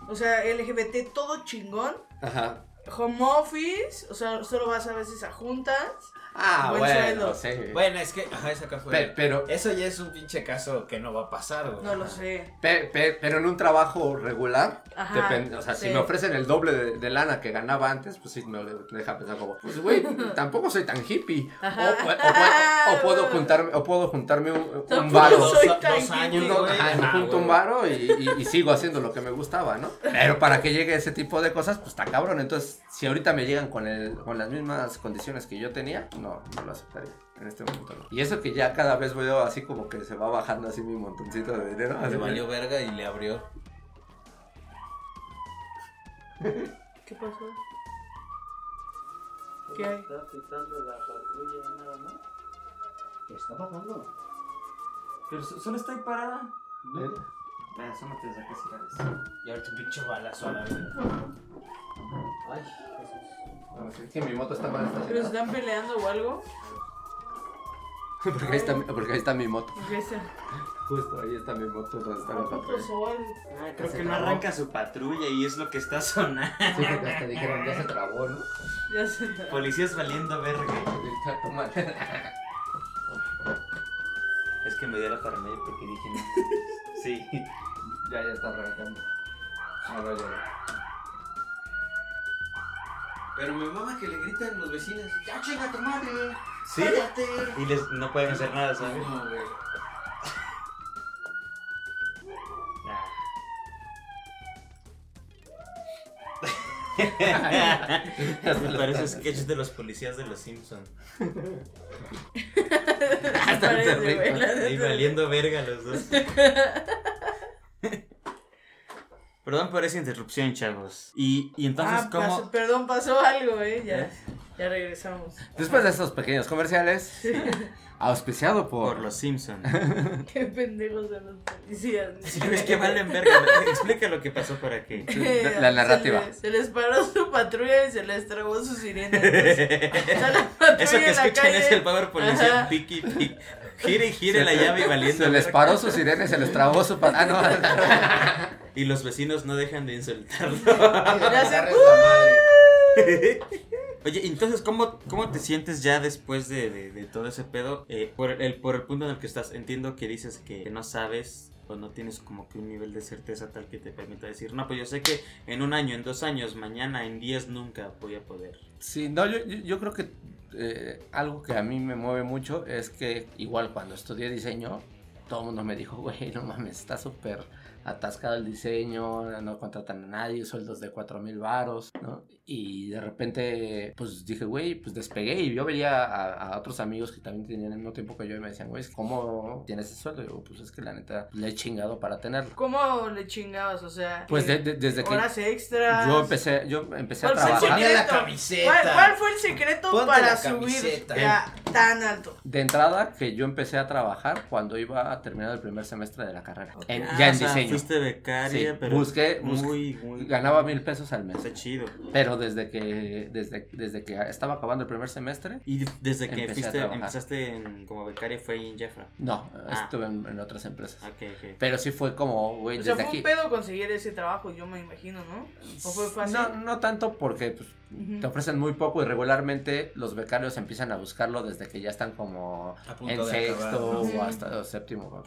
o sea, LGBT, todo chingón, Ajá. Home office, o sea, solo vas a veces a juntas, Ah, Buen bueno, sueldo. sí. Bueno, es que, ajá, esa acá fue. Pe- pero, Eso ya es un pinche caso que no va a pasar, güey. no lo sé. pe- pe- pero en un trabajo regular, Ajá, depende, o sea, si me ofrecen el doble de, de lana que ganaba antes, pues sí me deja pensar como, pues güey, tampoco soy tan hippie. O, Ajá. o- o puedo, o puedo juntarme, o puedo juntarme un, un varo. Dos, soy dos tan años, hippie. güey. Ajá, me Ajá, junto un varo y, y- y sigo haciendo lo que me gustaba, ¿no? Pero para que llegue ese tipo de cosas, pues está cabrón. Entonces, si ahorita me llegan con, el, con las mismas condiciones que yo tenía, no, no lo aceptaría. En este momento no. Y eso que ya cada vez veo así como que se va bajando así mi montoncito de dinero. Le que- valió verga y le abrió. ¿Qué pasó? ¿Qué hay? Está pitando la patrulla y nada más. ¿Qué está pasando? Pero so- solo está ahí parada. ¿Eh? Ven, asómate desde acá si quieres. Y ahorita un pinche balazo a la verga. Ay, No, sí, sí, mi moto está mal ¿Pero se estacionada. están peleando o algo? porque, ahí está, mi- porque ahí está mi moto. Justo ahí está mi moto donde está ¿Qué patrulla. Ah, creo que no trabó. arranca su patrulla y es lo que está sonando. Sí, porque hasta dijeron, ya se trabó, ¿no? Ya se... Policías valiendo verga. Es que me dio la paranoia porque dije no. Sí. Ya, ya está arrancando. Ahora ya. Pero me mama que le gritan los vecinos. ¡Ya chinga tu madre! ¿Sí? ¡Cállate! Y les, no pueden hacer nada, ¿sabes? No, güey. Parece sketch de los policías de los Simpsons. Parece, güey, la Ahí neta. valiendo verga los dos. Perdón por esa interrupción, chavos. Y, y entonces, ah, ¿cómo? pasó- perdón, pasó algo, eh, ya. Ya regresamos. Después de estos pequeños comerciales, auspiciado por... Por los Simpsons. Qué pendejos de los policías. Sí, es que valen verga. Explica lo que pasó para que. La- la narrativa. Se les, se les paró su patrulla y se les trabó su sirena. Entonces, está la patrulla Eso que escuchan calle. es el Power Policía Ajá. piqui piqui. Gire y gire la llave y valiendo. Se les paró su sirena y se les trabó su... pa- Ah, no. Y los vecinos no dejan de insultarlo. Oye, entonces, ¿cómo, cómo te sientes ya después de, de- de todo ese pedo? Eh, por, el, por el punto en el que estás, entiendo que dices que, que no sabes o no tienes como que un nivel de certeza tal que te permita decir, no, pues yo sé que en un año, en dos años, mañana, en diez, nunca voy a poder. Sí, no, yo, yo, yo creo que eh, algo que a mí me mueve mucho es que igual cuando estudié diseño, todo el mundo me dijo, güey, no mames, está súper atascado el diseño, no contratan a nadie, sueldos de cuatro mil varos, ¿no? Y de repente, pues dije, güey, pues despegué y yo veía a, a otros amigos que también tenían el mismo tiempo que yo y me decían, güey, ¿cómo tienes ese sueldo? Y yo, pues es que la neta, le he chingado para tenerlo. ¿Cómo le chingabas? O sea, Pues de- de- desde que horas extras. yo empecé, yo empecé a ¿Cuál fue el trabajar. La camiseta. ¿Cuál, cuál fue el secreto Ponte para la subir ya tan alto? De entrada, que yo empecé a trabajar cuando iba a terminar el primer semestre de la carrera. En- Ah, ya o en sea, diseño. Fuiste becaria, Sí, pero busqué- busqué- muy, muy... Ganaba mil pesos al mes. Está chido. Pero desde que, desde, desde que estaba acabando el primer semestre, Y desde que fuiste, empezaste en- como becaria fue ahí en Jeffra. no, Ah. estuve en, en otras empresas. Ok, ok. Pero sí fue como, güey, O sea, desde fue aquí. un pedo conseguir ese trabajo, yo me imagino, ¿no? ¿O fue fácil? No, no tanto porque pues, Te ofrecen muy poco y regularmente los becarios empiezan a buscarlo desde que ya están como en sexto acabar. o hasta séptimo.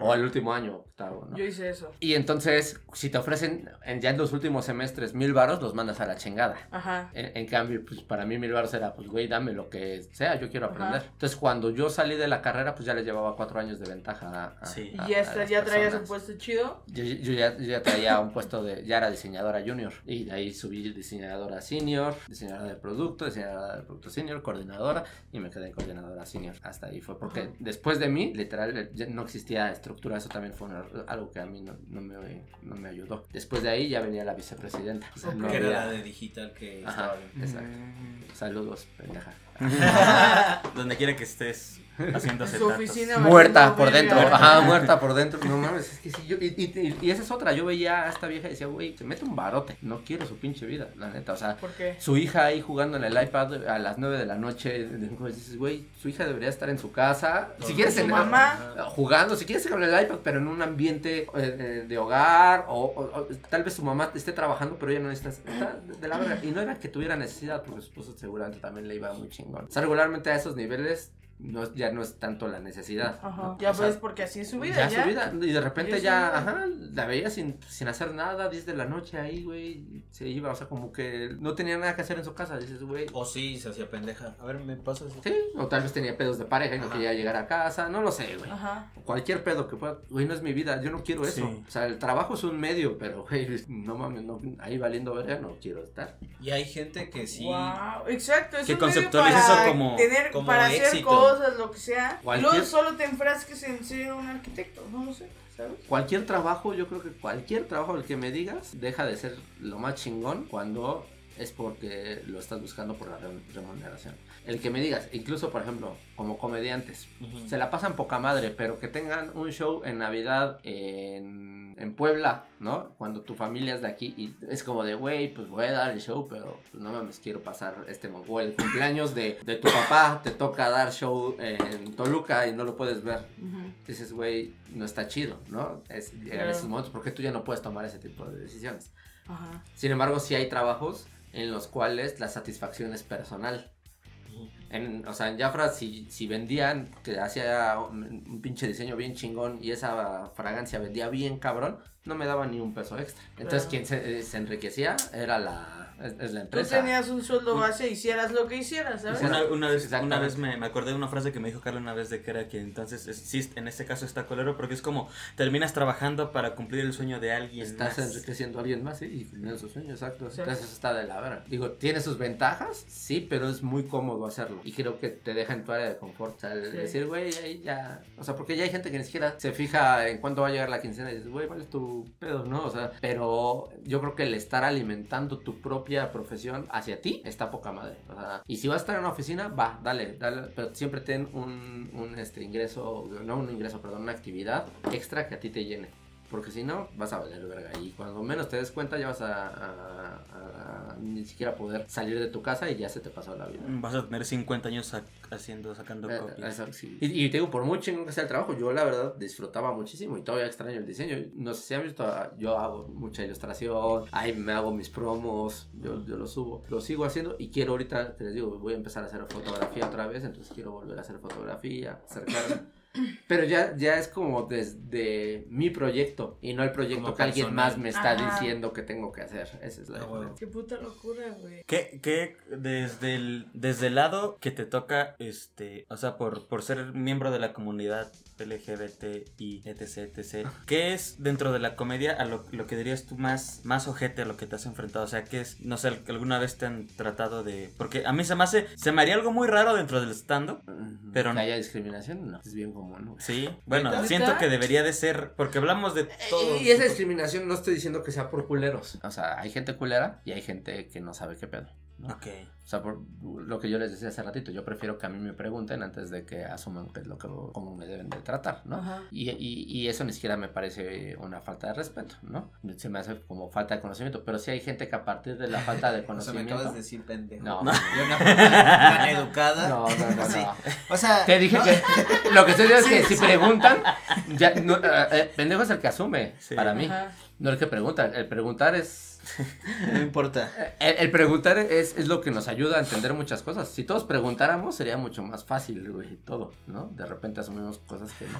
O el último año, octavo, ¿no? Yo hice eso. Y entonces, si te ofrecen en, ya en los últimos semestres mil varos, los mandas a la chingada. Ajá. En, en cambio, pues para mí mil varos era, pues güey, dame lo que sea, yo quiero Ajá. aprender. Entonces, cuando yo salí de la carrera, pues ya les llevaba cuatro años de ventaja a, a- Sí. Y a- ya, a traías un puesto chido. Yo, yo ya, yo ya traía un puesto de, ya era diseñadora junior. Y de ahí subí diseñadora senior, diseñadora de producto, diseñadora de producto senior, coordinadora, y me quedé coordinadora senior. Hasta ahí fue porque Ajá. después de mí, literal, ya no existía estructura, eso también fue una- algo que a mí no, no me, no me ayudó. Después de ahí ya venía la vicepresidenta. O sea, Ok. no que era la de digital que Ajá, estaba bien. exacto. Saludos, pendeja. Donde quiera que estés haciendo En su oficina. Muerta por dentro, ajá, muerta por dentro. No mames, es que sí, yo, y, y- y esa es otra. Yo veía a esta vieja y decía, güey, se mete un barote. No quiero su pinche vida, la neta. O sea, ¿Por qué? su hija ahí jugando en el iPad a las 9 de la noche. Dices, güey, su hija debería estar en su casa. Si quieres su en- mamá. jugando, si quieres con el iPad, pero en un ambiente eh, eh, de hogar. O, o- o tal vez su mamá esté trabajando, pero ella no está, está de la verga. Y no era que tuviera necesidad, porque su esposo seguramente también le iba muy chingón. O sea, regularmente a esos niveles no, ya no es tanto la necesidad. Ajá. ¿no? Ya O sea, porque así es su vida. ya, Ya, su vida. Y de repente Ya ajá, la veía sin, sin hacer nada, 10 de la noche ahí, güey. Se iba, o sea, como que no tenía nada que hacer en su casa. Dices, güey. O sí, se hacía pendeja. A ver, me pasas. Sí, o tal vez tenía pedos de pareja y no quería llegar a casa, no lo sé, güey. Ajá. Cualquier pedo que pueda, güey, no es mi vida, yo no quiero eso. Sí. O sea, el trabajo es un medio, pero, güey, no mames, no, ahí valiendo verga no quiero estar. Y hay gente que sí. Wow, exacto. Es Que un medio conceptualiza para eso como- tener, como para hacer éxito. Cosas, lo que sea. Y Cualquier- luego solo te enfrasques en ser un arquitecto, no lo sé, ¿sabes? Cualquier trabajo, yo creo que cualquier trabajo el que me digas, deja de ser lo más chingón cuando es porque lo estás buscando por la re- remuneración. El que me digas, incluso por ejemplo, como comediantes, se la pasan poca madre, pero que tengan un show en Navidad en, en Puebla, ¿no? Cuando tu familia es de aquí y es como de, güey, pues voy a dar el show, pero pues no mames, quiero pasar este o el cumpleaños de, de tu papá, te toca dar show en Toluca y no lo puedes ver. Dices, güey, no está chido, ¿no? Es llegar a esos momentos porque tú ya no puedes tomar ese tipo de decisiones. Ajá. Sin embargo, sí hay trabajos en los cuales la satisfacción es personal. En, o sea, en Jafra, si, si vendían, que hacía un, un pinche diseño bien chingón y esa fragancia vendía bien cabrón, no me daban ni un peso extra. Entonces, Claro. quien se, se enriquecía era la, es, es la Tú empresa. tenías un sueldo base, hicieras lo que hicieras, ¿sabes? Una, una vez, una vez me, me acordé de una frase que me dijo Carla una vez de que era que entonces, es- sí, en este caso está colero porque es como terminas trabajando para cumplir el sueño de alguien Estás más. enriqueciendo a alguien más ¿sí? y cumpliendo sus sueños, exacto. Sí. Entonces eso está de la vera. Digo, tiene sus ventajas, sí, pero es muy cómodo hacerlo. Y creo que te deja en tu área de confort. O sea, el Sí. decir, güey, ahí ya. O sea, porque ya hay gente que ni siquiera se fija en cuándo va a llegar la quincena y dices, güey, ¿cuál es tu pedo, no? O sea, pero yo creo que el estar alimentando tu propia profesión hacia ti, está poca madre. O sea, y si vas a estar en una oficina, va, dale, dale, pero siempre ten un, un este, ingreso, no un ingreso, perdón, una actividad extra que a ti te llene. Porque si no, vas a valer verga. Y cuando menos te des cuenta, ya vas a, a- a- a ni siquiera poder salir de tu casa y ya se te pasó la vida. Vas a tener 50 años sac- haciendo, sacando Eh, copias. eso, sí. Y, y te digo, por muy chingón que sea el trabajo, yo la verdad disfrutaba muchísimo y todavía extraño el diseño. No sé si han visto, ah, yo hago mucha ilustración, ahí me hago mis promos, yo, yo lo subo, lo sigo haciendo y quiero ahorita, te les digo, voy a empezar a hacer fotografía otra vez, entonces quiero volver a hacer fotografía, acercarme. Pero ya, ya es como desde mi proyecto y no el proyecto Como que alguien más me está Ajá. diciendo que tengo que hacer. Esa es la Ah, huevo. diferencia. Qué puta locura, güey. ¿Qué, qué desde el, desde el lado que te toca, este, o sea, por, por ser miembro de la comunidad LGBT y etc, etc, ¿qué es dentro de la comedia a lo, lo que dirías tú más, más ojete a lo que te has enfrentado? O sea, ¿qué es, no sé, alguna vez te han tratado de... Porque a mí se me hace, se me haría algo muy raro dentro del stand-up, Ujú. Pero que no. haya discriminación, no, es bien común. ¿no? sí. Bueno, ¿Neta? siento que debería de ser, porque hablamos de todo. Y esa discriminación no estoy diciendo que sea por culeros. O sea, hay gente culera y hay gente que no sabe qué pedo. ¿No? Ok. O sea, por lo que yo les decía hace ratito, yo prefiero que a mí me pregunten antes de que asuman qué es lo que cómo me deben de tratar, ¿no? Y, y, y eso ni siquiera me parece una falta de respeto, ¿no? Se me hace como falta de conocimiento, pero sí hay gente que a partir de la falta de O sea, me conocimiento... acabas de decir pendejo. No. Yo una persona tan educada. no, no, no, Sí. no. O sea, Te dije no, que lo que estoy diciendo es que si preguntan, ya, no, eh, eh, pendejo es el que asume, Sí. para mí, no el que pregunta. El preguntar es no importa. El, el preguntar es, es lo que nos ayuda a entender muchas cosas. Si todos preguntáramos, sería mucho más fácil, güey, todo, ¿no? De repente asumimos cosas que no.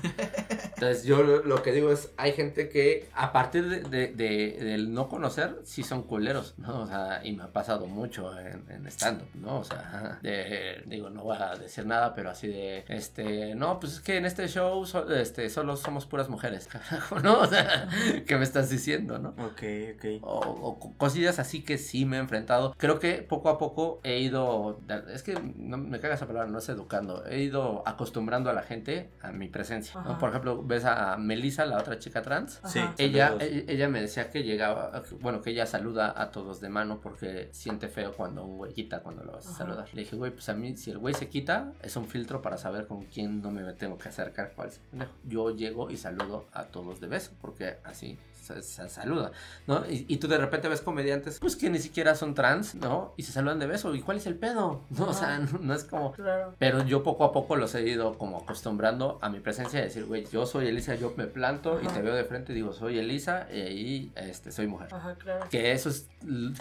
Entonces, yo lo, lo que digo es, hay gente que a partir de, de- de- del no conocer, sí son culeros, ¿no? O sea, y me ha pasado mucho en, en stand-up, ¿no? O sea, de- digo, no voy a decir nada, pero así de, este, no, pues es que en este show so- este, solo somos puras mujeres, carajo, ¿no? O sea, ¿qué me estás diciendo, no? Ok, ok. o, o co- cosillas así que sí me he enfrentado. Creo que poco a poco he ido, es que no me caga esa palabra, no es educando, he ido acostumbrando a la gente a mi presencia. Por ejemplo, ves a Melissa, la otra chica trans. Sí. Ella, e- ella me decía que llegaba, bueno, que ella saluda a todos de mano porque siente feo cuando un güey quita cuando lo vas a Ajá. saludar. Le dije, güey, pues a mí, si el güey se quita, es un filtro para saber con quién no me tengo que acercar. Cuál es el pendejo. Yo llego y saludo a todos de beso porque así saluda, ¿no? Y, y tú de repente ves comediantes, pues que ni siquiera son trans, ¿no? Y se saludan de beso. ¿Y cuál es el pedo? No, o sea, no, no es como... Claro. Pero yo poco a poco los he ido como acostumbrando a mi presencia de decir, güey, yo soy Elisa, yo me planto y te veo de frente y digo, soy Elisa y ahí este, soy mujer. Ajá, claro. Que eso es,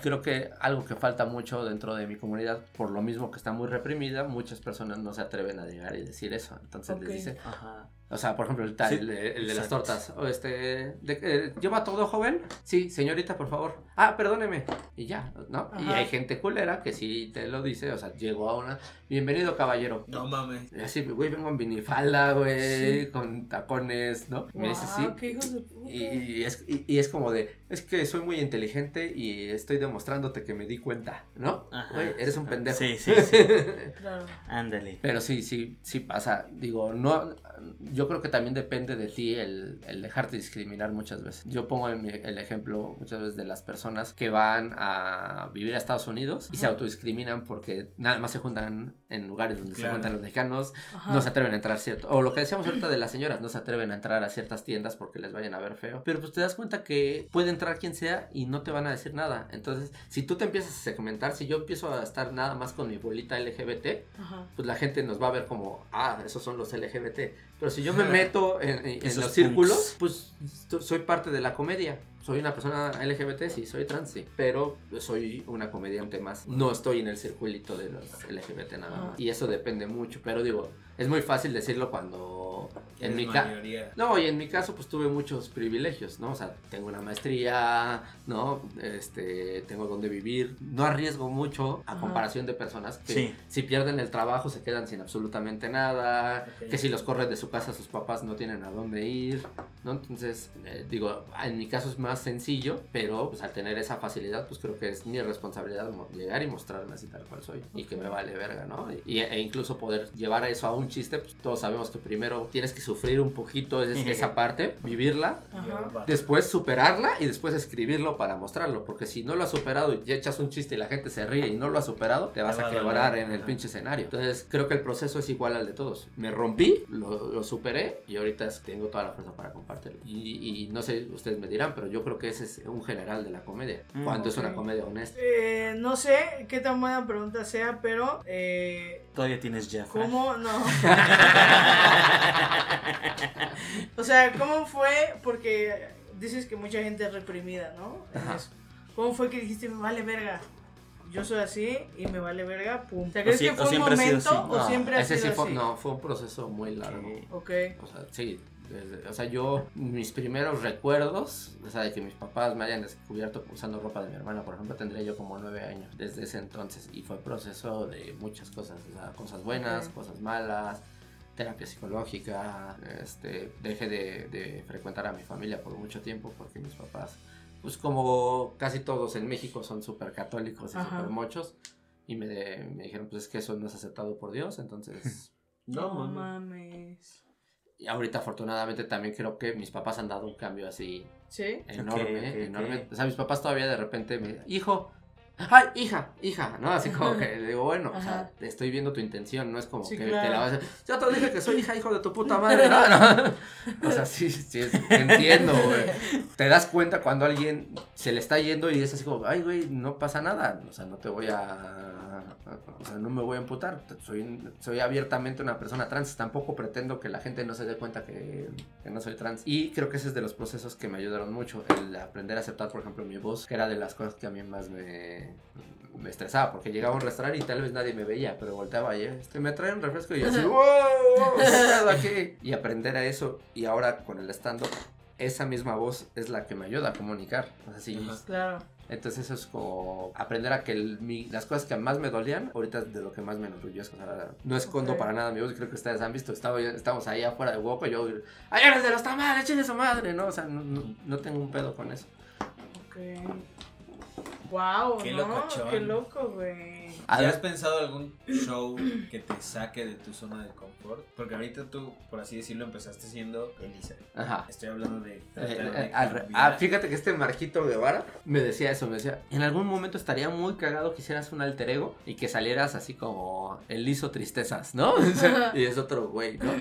creo que algo que falta mucho dentro de mi comunidad, por lo mismo que está muy reprimida, muchas personas no se atreven a llegar y decir eso. Entonces les dice, Ajá. O sea, por ejemplo, el, tal, Sí, el, de- el de las tortas, o este, de- eh, ¿lleva todo joven? Sí, señorita, por favor. Ah, perdóneme. Y ya, ¿no? Y hay gente culera que sí te lo dice, o sea, llegó a una, bienvenido caballero. No mames. Y Así, güey, vengo en minifalda, güey, Sí. con tacones, ¿no? Me dice, sí. qué hijos de puta. Y, y es, y, y es como de, es que soy muy inteligente y estoy demostrándote que me di cuenta, ¿no? Ajá. Güey, eres un pendejo. Sí, sí, sí. Claro. Ándale. Pero sí, sí, sí pasa. Digo, no, yo creo que también depende de ti el, el dejarte discriminar muchas veces. Yo pongo el, el ejemplo muchas veces de las personas que van a vivir a Estados Unidos y se autodiscriminan porque nada más se juntan en lugares donde se juntan los mexicanos, Ajá. no se atreven a entrar cierto. O lo que decíamos ahorita de las señoras, no se atreven a entrar a ciertas tiendas porque les vayan a ver feo. Pero pues te das cuenta que puede entrar quien sea y no te van a decir nada. Entonces, si tú te empiezas a segmentar, si yo empiezo a estar nada más con mi bolita LGBT, Ajá. pues la gente nos va a ver como, ah, esos son los LGBT. Pero si yo me meto en, en- en Esos los círculos, pues soy parte de la comedia. Soy una persona LGBT, sí, soy trans, sí. Pero soy una comediante más. No estoy en el circulito de los LGBT nada más. Y eso depende mucho. Pero digo, es muy fácil decirlo cuando en mi caso... No, y en mi caso pues tuve muchos privilegios, ¿no? O sea, tengo una maestría, ¿no? Este, tengo donde vivir. No arriesgo mucho a Ajá. comparación de personas que Sí. si pierden el trabajo se quedan sin absolutamente nada, Ok. que si los corren de su casa sus papás no tienen a dónde ir, ¿no? Entonces, eh, digo, en mi caso es más sencillo, pero pues al tener esa facilidad pues creo que es mi responsabilidad llegar y mostrarme así tal cual soy y que me vale verga, ¿no? Y, e incluso poder llevar eso a un chiste, pues todos sabemos que primero tienes que sufrir un poquito es- esa parte, vivirla Ajá. Después superarla y después escribirlo para mostrarlo. Porque si no lo has superado y echas un chiste y la gente se ríe y no lo has superado, te vas Te va a quebrar en el pinche escenario. Entonces creo que el proceso es igual al de todos. Me rompí, lo, lo superé y ahorita tengo toda la fuerza para compartirlo. Y, y no sé, ustedes me dirán, pero yo creo que ese es un general de la comedia. Mm, cuando es una comedia honesta. Eh, no sé qué tan buena pregunta sea, pero eh, Todavía tienes ya. ¿cómo no? o sea, ¿cómo fue? Porque dices que mucha gente es reprimida, ¿no? ¿Cómo fue que dijiste me vale verga? Yo soy así y me vale verga, pum. ¿Te crees sie- que o fue un siempre ha sido momento así. o No, siempre ha ese sido sí fue, así? no, fue un proceso muy largo. Ok. O sea, sí. Desde- o sea, yo, mis primeros recuerdos, o sea, de que mis papás me hayan descubierto usando ropa de mi hermana, por ejemplo, tendría yo como nueve años desde ese entonces. Y fue proceso de muchas cosas, o sea, cosas buenas, Ok. cosas malas, terapia psicológica, este, dejé de, de frecuentar a mi familia por mucho tiempo porque mis papás, pues como casi todos en México son súper católicos y súper mochos. Y me, de- me dijeron, pues es que eso no es aceptado por Dios, entonces No, No, mames. Y ahorita afortunadamente también creo que mis papás han dado un cambio así ¿Sí? enorme, enorme. O sea, mis papás todavía de repente me hijo, ay, hija, hija, ¿no? Así como que le digo, bueno, o sea, estoy viendo tu intención, no es como Sí, que claro. te la vas a yo te dije que soy hija, hijo de tu puta madre, no, no. O sea, sí, sí, entiendo, güey. Te das cuenta cuando alguien se le está yendo y es así como, ay, güey, no pasa nada, o sea, no te voy a, o sea, no me voy a amputar, soy, soy abiertamente una persona trans, tampoco pretendo que la gente no se dé cuenta que, que no soy trans. Y creo que ese es de los procesos que me ayudaron mucho, el aprender a aceptar, por ejemplo, mi voz, que era de las cosas que a mí más me, me estresaba, porque llegaba a un restaurante y tal vez nadie me veía, pero volteaba y este, me trae un refresco y yo así, wow, ¿qué pedo aquí? Y aprender a eso, y ahora con el stand-up, esa misma voz es la que me ayuda a comunicar. O sea, sí, Ajá. Claro. entonces eso es como aprender a que el- mi- las cosas que más me dolían, ahorita es de lo que más me enorgullezco. O sea, no escondo Ok. para nada mi voz, creo que ustedes han visto, estaba, estamos ahí afuera de Woco, yo, ¡ay, eres de los tamales, chingue su madre! ¿no? O sea, no, no, no tengo un pedo con eso. Ok. Wow, Qué ¿no? locochón. Qué loco, güey. ¿Ya has pensado algún show que te saque de tu zona de confort? Porque ahorita tú, por así decirlo, empezaste siendo Elisa. Ajá. Estoy hablando de... Eh, eh, de ah, fíjate que este Marquito Guevara me decía eso, me decía, en algún momento estaría muy cagado que hicieras un alter ego y que salieras así como el liso tristezas, ¿no? Y es otro güey, ¿no?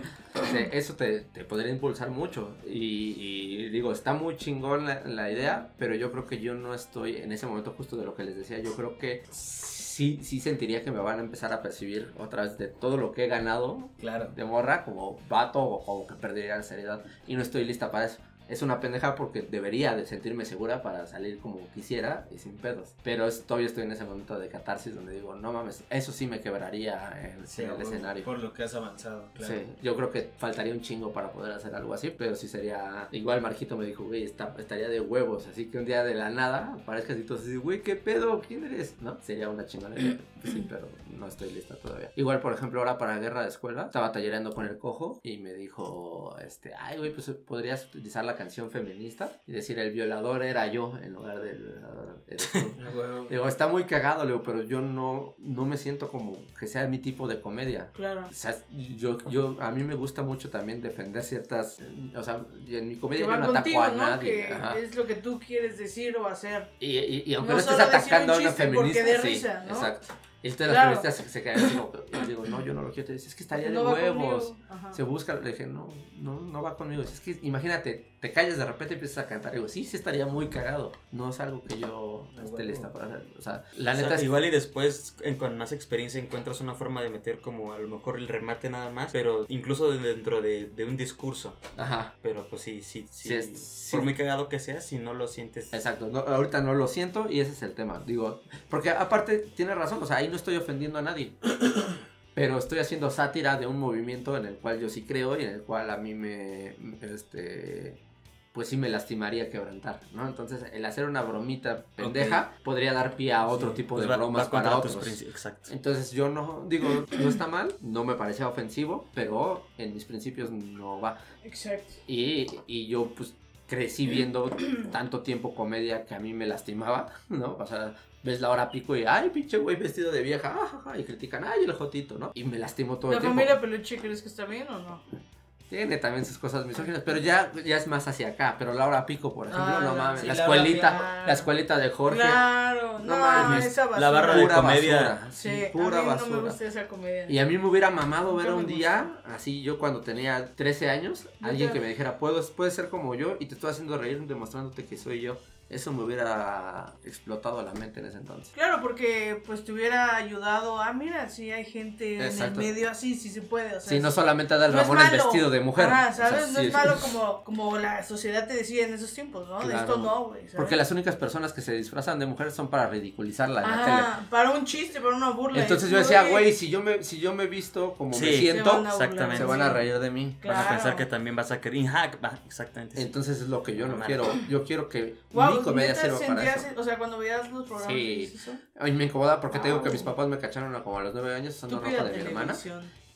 O sea, eso te, te podría impulsar mucho y, y digo, está muy chingón la, la idea, pero yo creo que yo no estoy en ese momento justo de lo que les decía, yo creo que sí, sí sentiría que me van a empezar a percibir otra vez de todo lo que he ganado Claro. de morra como vato o como que perdería la seriedad y no estoy lista para eso. Es una pendeja porque debería de sentirme segura para salir como quisiera y sin pedos. Pero es- todavía estoy en ese momento de catarsis donde digo, no mames, eso sí me quebraría en, Sí, en el por- escenario. Por lo que has avanzado, claro. Sí, yo creo que faltaría un chingo para poder hacer algo así, pero sí sería. Igual Marquito me dijo, güey, está- estaría de huevos, así que un día de la nada aparezcas y tú así, güey, ¿qué pedo? ¿Quién eres? ¿No? Sería una chingonería. Sí, pero no estoy lista todavía. Igual, por ejemplo, ahora para Guerra de Escuela, estaba tallereando con el cojo y me dijo, este, ay, güey, pues podrías utilizar la canción feminista y decir, el violador era yo en lugar del violador. eres tú". Ah. Digo, está muy cagado, Leo, pero yo no, no me siento como que sea mi tipo de comedia. Claro. O sea, yo, yo, a mí me gusta mucho también defender ciertas, o sea, en mi comedia yo no ataco contigo, a ¿no? nadie. Que es lo que tú quieres decir o hacer. Y, y, y aunque no no, estés atacando a un una feminista, sí, risa, ¿no? exacto. Y entonces Claro. las feministas se, se quedan así digo, no, yo no lo quiero, te dices, es que estaría No de huevos. Se busca, le dije, no, no, no va conmigo. Es que imagínate, te calles de repente y empiezas a cantar. Y digo, sí, sí estaría muy cagado. No es algo que yo Ah, esté huevo. lista para hacer. O sea, la O sea, neta es igual y después en- con más experiencia encuentras una forma de meter como a lo mejor el remate nada más, pero incluso de- dentro de, de un discurso. Ajá. Pero pues sí, sí, sí. Sí, es- sí. Por muy cagado que sea, si no lo sientes. Exacto, no, ahorita no lo siento y ese es el tema. Digo, porque aparte tiene razón, o sea, ahí no estoy ofendiendo a nadie. Pero estoy haciendo sátira de un movimiento en el cual yo sí creo y en el cual a mí me, este, pues sí me lastimaría quebrantar, ¿no? Entonces, el hacer una bromita pendeja podría dar pie a otro Sí, tipo Pues de va- bromas va para otros. principios, Exacto. Entonces yo no, digo, no está mal, no me parecía ofensivo, pero en mis principios no va. Exacto. Y, y yo pues crecí viendo tanto tiempo comedia que a mí me lastimaba, ¿no? O sea, ves la hora pico y, ay, pinche güey vestido de vieja, ajaja, y critican, ay, el jotito, ¿no? Y me lastimó todo ¿La el tiempo. familia peluche crees que está bien o no? Tiene también sus cosas misóginas, pero ya, ya es más hacia acá. Pero Laura Pico, por ejemplo, Ah, no la- mames. sí, la escuelita, la escuelita de Jorge. Claro, no, No mames, esa basura. la barra de Pura comedia. basura. Sí, a no me gusta esa comedia. Y a mí me hubiera mamado ver un día, así yo cuando tenía 13 años, alguien que me dijera, puedes, puedes ser como yo y te estoy haciendo reír demostrándote que soy yo. Eso me hubiera explotado la mente en ese entonces. Claro, porque pues te hubiera ayudado. Ah, mira, si hay gente en el medio así, sí se puede. O sea, Sí, no solamente da el no es Ramón el malo. vestido de mujer. Ajá, O sea, ¿sabes? no sí, es malo como, como la sociedad te decía en esos tiempos, ¿no? De esto no, güey. Porque las únicas personas que se disfrazan de mujer son para ridiculizarla en la tele. Ajá, para un chiste, para una burla. Entonces es yo decía, güey, si yo me, si yo me visto como Sí. me Se siento, van a exactamente. se van a reír de mí. Vas a pensar que también vas a querer. Ajá, va, exactamente. sí. Entonces es lo que yo no quiero. Yo quiero que Wow, mi comedia ¿neta sirva para eso. o sea, cuando veías los programas, Sí. ¿dices eso? A mí me incomoda porque te digo que Wow. mis papás me cacharon a como a los nueve años usando ropa de mi hermana.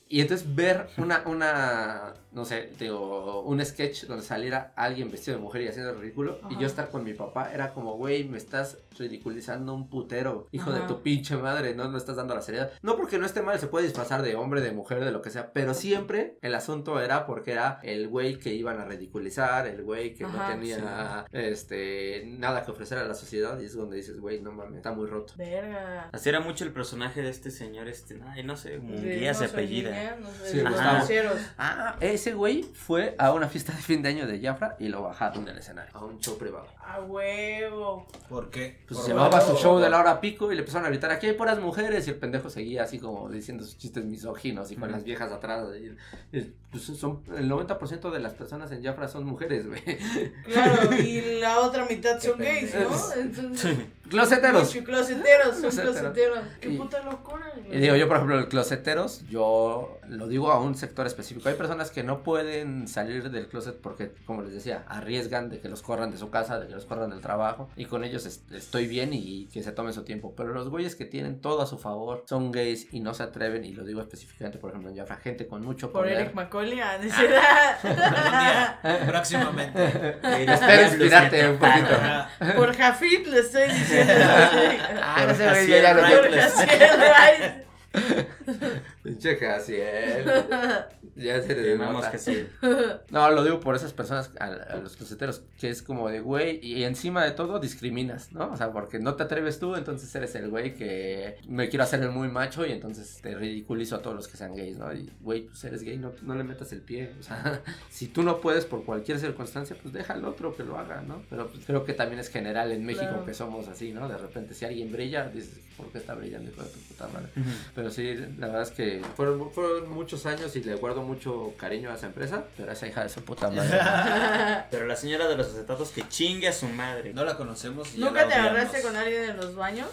Y entonces ver una, una, no sé, digo, un sketch donde saliera alguien vestido de mujer y haciendo el ridículo y yo estar con mi papá era como, güey, me estás ridiculizando un putero, hijo de tu pinche madre, no me estás dando la seriedad. No porque no esté mal, se puede disfrazar de hombre, de mujer, de lo que sea, pero siempre el asunto era porque era el güey que iban a ridiculizar, el güey que no tenía, este, nada que ofrecer a la sociedad y es donde dices, güey, no mames, está muy roto. Verga. Así era mucho el personaje de este señor, este, ay, no sé, Munguía no se apellida. niña, no sé, Sí, los noceros. Ah, ese güey fue a una fiesta de fin de año de Jafra y lo bajaron del escenario, a un show privado. A huevo. ¿Por qué? Pues Por llevaba su show de la hora pico y le empezaron a gritar, aquí hay puras mujeres y el pendejo seguía así como diciendo sus chistes misóginos y con las viejas atrás. y- y, pues son, el 90% de las personas en Jafra son mujeres, güey. Claro, y la otra mitad son Qué gays, pendejo. ¿no? Entonces, Closeteros. closeteros, son Closeteros. closeteros. Qué Y- puta locura, güey. Y digo, yo por ejemplo, el closeteros, yo lo digo a un sector específico. Hay personas que no pueden salir del closet porque, como les decía, arriesgan de que los corran de su casa, de que los corran del trabajo. Y con ellos es- estoy bien y que se tomen su tiempo. Pero los güeyes que tienen todo a su favor son gays y no se atreven. Y lo digo específicamente, por ejemplo, en Jafra, gente con mucho Por poder. Eric Macaulay, ah, día, próximamente. Eh, Espero inspirarte un poquito. Por Jafit lo estoy diciendo. Ah, no sé, Jaciel güey, Pinche Jaciel. Ya se le nota. que sí. No, lo digo por esas personas, a, a los closeteros, que es como de güey, y encima de todo discriminas, ¿no? O sea, porque no te atreves tú, entonces eres el güey que me quiero hacer el muy macho y entonces te ridiculizo a todos los que sean gays, ¿no? Y güey, pues eres gay, no, no le metas el pie. O sea, si tú no puedes por cualquier circunstancia, pues deja al otro que lo haga, ¿no? Pero pues, creo que también es general en México Claro. que somos así, ¿no? De repente, si alguien brilla, dices, ¿por qué está brillando, hijo de tu puta madre? Pero sí, la verdad es que fueron, fueron muchos años y le guardo mucho cariño a esa empresa, pero esa hija de su puta madre. Pero la señora de los acetatos que chingue a su madre. No la conocemos. y ya ¿Nunca la te odiamos. agarraste con alguien en los baños?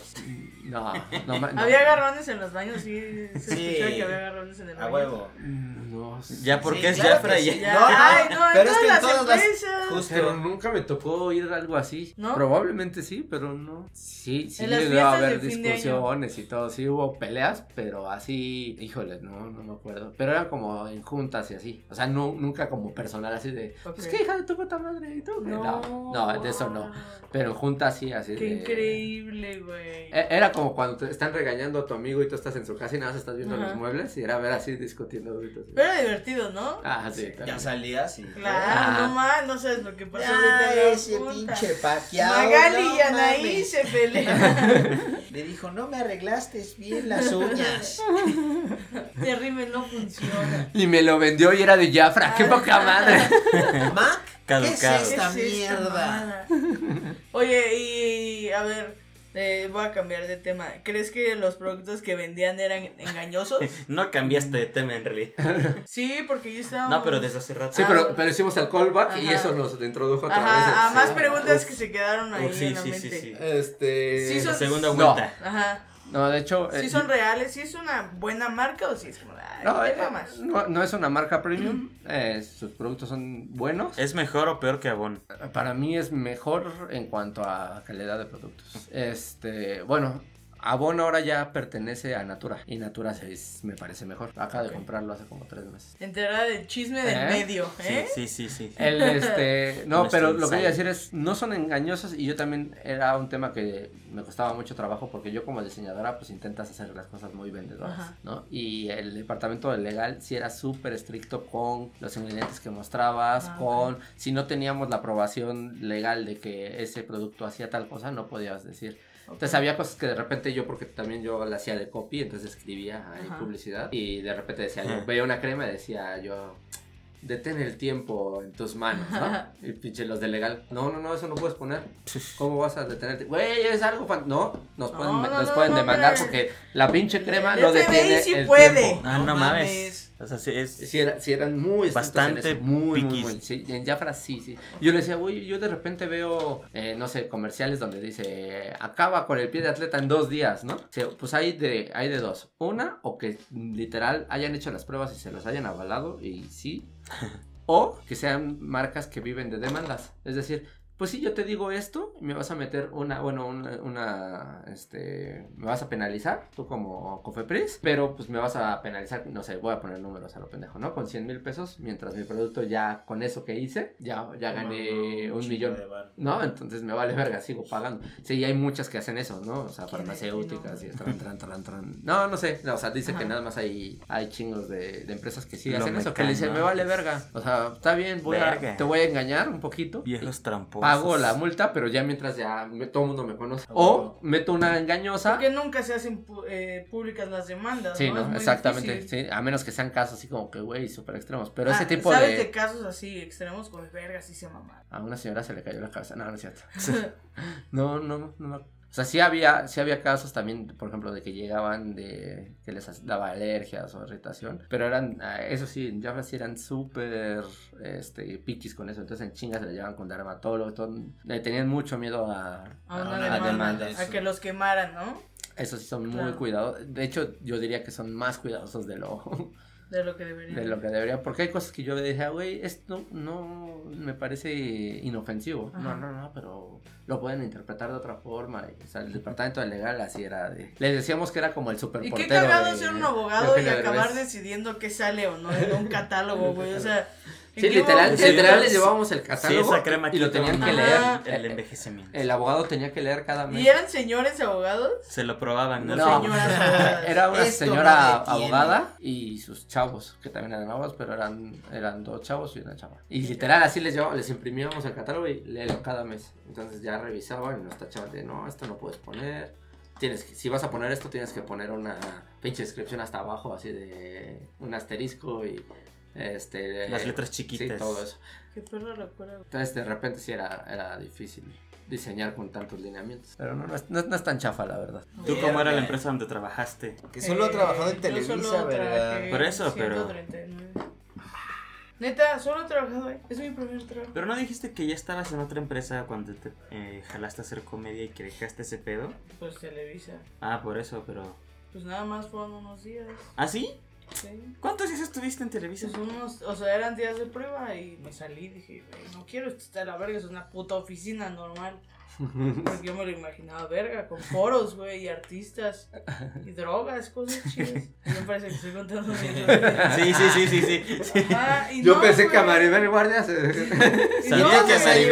No, no, ma- no. ¿Había agarrones en los baños? Sí, se Sí. escuchaba que había agarrones en el baño. A huevo. Mm, No, Ya porque Sí, es claro Jafra que ya. sí. Ya. No, no, Ay, no, en pero es todas que en las todas las- empresas. Justo. Pero nunca me tocó oír algo así. ¿No? Probablemente sí, pero no. Sí, sí En las llegó a fiestas haber de fin de año. discusiones y todo. Sí hubo peleas, pero así, híjole, no, no me acuerdo. Pero era como en juntas y así. O sea, no, nunca como personal así de, Ok. pues qué hija de tu puta madre y tú. qué?". No, no, de eso no. Pero en juntas sí, así Qué de. increíble, güey. E- Era como cuando te están regañando a tu amigo y tú estás en su casa y nada más estás viendo Ajá. los muebles y era ver así discutiendo. así. Pero era divertido, ¿no? Ah, sí, Ya salías y. Claro, Ah. no más, no sabes lo que pasó Ya, ese pinche paqueado. Magali no y Anaí mames. se pelean. Le dijo, no me arreglaste bien las uñas. Este rímel no funciona. Y me lo vendió y era de Jafra, qué poca madre. Mac, ¿qué es esta ¿Qué es esta mierda? mamada? Oye, y a ver, eh, voy a cambiar de tema. ¿Crees que los productos que vendían eran engañosos? No cambiaste de tema en realidad. Sí, porque yo estaba. No, pero desde hace rato. Sí, pero, pero hicimos el callback y Ajá. eso nos introdujo otra vez. Ajá, a Sí. más preguntas Uf. que se quedaron ahí sí, en la sí, sí, mente. sí. Este. Sí, son- La segunda No. vuelta. Ajá. No, de hecho. ¿Sí eh, son reales? ¿Sí es una buena marca o sí es como, No, eh, no, no es una marca premium. eh, sus productos son buenos. ¿Es mejor o peor que Avon? Para mí es mejor en cuanto a calidad de productos. Este, bueno, Avon ahora ya pertenece a Natura y Natura es, me parece mejor. Acabo de comprarlo hace como tres meses. Enterada del chisme del ¿Eh? medio, ¿eh? Sí, sí, sí. sí. El, este, no, No pero lo que voy a decir es, no son engañosos y yo también era un tema que me costaba mucho trabajo porque yo como diseñadora pues intentas hacer las cosas muy vendedoras, Ajá. ¿no? Y el departamento de legal sí era súper estricto con los ingredientes que mostrabas, Ah, con si no teníamos la aprobación legal de que ese producto hacía tal cosa, no podías decir. Entonces había cosas que de repente yo, porque también yo la hacía de copy, entonces escribía ahí Ajá. publicidad y de repente decía, yo veía una crema y decía yo, detén el tiempo en tus manos, ¿no? Y pinche los de legal, no, no, no, eso no puedes poner. ¿Cómo vas a detener? el tiempo? Güey, es algo, fan- no, nos pueden, No, no, nos no, pueden no, demandar hombre. porque la pinche crema no detiene sí el puede. tiempo. Ah, no, No mames. O sea, sí es. Sí, era- sí eran muy Bastante muy, muy, piquis. muy, sí, en Jafra sí, sí. Yo le decía, güey, yo de repente veo, eh, no sé, comerciales donde dice, acaba con el pie de atleta en dos días, ¿no? O sea, pues hay de, hay de dos. Una, o que literal hayan hecho las pruebas y se los hayan avalado, y sí. O que sean marcas que viven de demandas. Es decir, pues sí, yo te digo esto, y me vas a meter una, bueno, una, una, este, me vas a penalizar, tú como Cofepris, pero pues me vas a penalizar, no sé, voy a poner números a lo pendejo, ¿no? Con 100 mil pesos, mientras mi producto ya, con eso que hice, ya, ya gané un millón. No, entonces me vale verga, sigo pagando. Sí, hay muchas que hacen eso, ¿no? O sea, farmacéuticas y tran, tran, tran, tran. No, no sé, no, o sea, dice que nada más hay, hay chingos de, de empresas que sí Lo hacen eso, que le dicen, me vale verga. O sea, está bien, voy a, te voy a engañar un poquito. Viejos tramposos. Pago la multa, pero ya mientras ya me- todo el mundo me conoce. O meto una engañosa. Porque nunca se hacen pu- eh, públicas las demandas. Sí, ¿no? Exactamente, sí, a menos que sean casos así como que, güey, súper extremos. Pero Ah, ese tipo ¿Sabes de... de casos así extremos con verga sí se maman? A una señora se le cayó la cabeza. No, no es cierto. No, no, no, no. O sea, sí había, sí había casos también, por ejemplo, de que llegaban de que les daba alergias o irritación, pero eran, ah, eso sí, en Jafra sí eran súper, este, piquis con eso, entonces en chingas se le llevaban con dermatólogo, todo, le tenían mucho miedo a, A una demanda, a que los quemaran, ¿no? eso sí son muy Claro. cuidadosos, de hecho yo diría que son más cuidadosos de lo, De lo que deberían. de lo que deberían, porque hay cosas que yo dije, "Ah, güey, esto no me parece inofensivo. No, Ajá. no, no, pero lo pueden interpretar de otra forma. y, o sea, el departamento de legal así era de... Les decíamos que era como el Y superportero. qué cagado de- ser un de abogado y acabar Derbez. decidiendo qué sale o no en un catálogo, güey. O sea, ¿en Sí, literal, literal Sí, les llevábamos el Sí, catálogo esa crema y lo tenían que leer. El El, envejecimiento. el abogado tenía que leer cada mes. ¿Y eran señores abogados? Se lo probaban, ¿no? No, señoras era una Esto señora abogada y sus chavos, que también eran abogados, pero eran, eran dos chavos y una chava. Y literal así les llevábamos, les imprimíamos el catálogo y léelo cada mes. Entonces ya revisaban y nos tachaban de no, esto no puedes poner. Tienes que, si vas a poner esto, tienes que poner una pinche descripción hasta abajo, así de un asterisco y este Las letras chiquitas. Sí, todo eso. Qué perro recuerdo. Entonces de repente sí era, era difícil diseñar con tantos lineamientos. Pero no, no es, no, no es tan chafa, la verdad. ¿Tú cómo era la empresa donde trabajaste? Que solo ha trabajado en Eh, Televisa, ¿verdad? Por eso, pero- 139. Neta, solo he trabajado ahí. Es mi primer trabajo. Pero no dijiste que ya estabas en otra empresa cuando te eh, jalaste a hacer comedia y que dejaste ese pedo. Pues Televisa. Ah, por eso, pero. Pues nada más fueron unos días. ¿Ah, sí? ¿Cuántos días estuviste en Televisa? Pues unos, o sea, eran días de prueba y me salí. Dije, "Güey, no quiero está de la verga, es una puta oficina normal. Porque yo me lo imaginaba verga, con foros, güey, y artistas, y drogas, cosas chidas. Y me parece que estoy contando. Sí, sí, sí, sí, sí. sí. Ajá, y Yo no, pensé que a. Maribel Guardia se... Sabía no, que güey,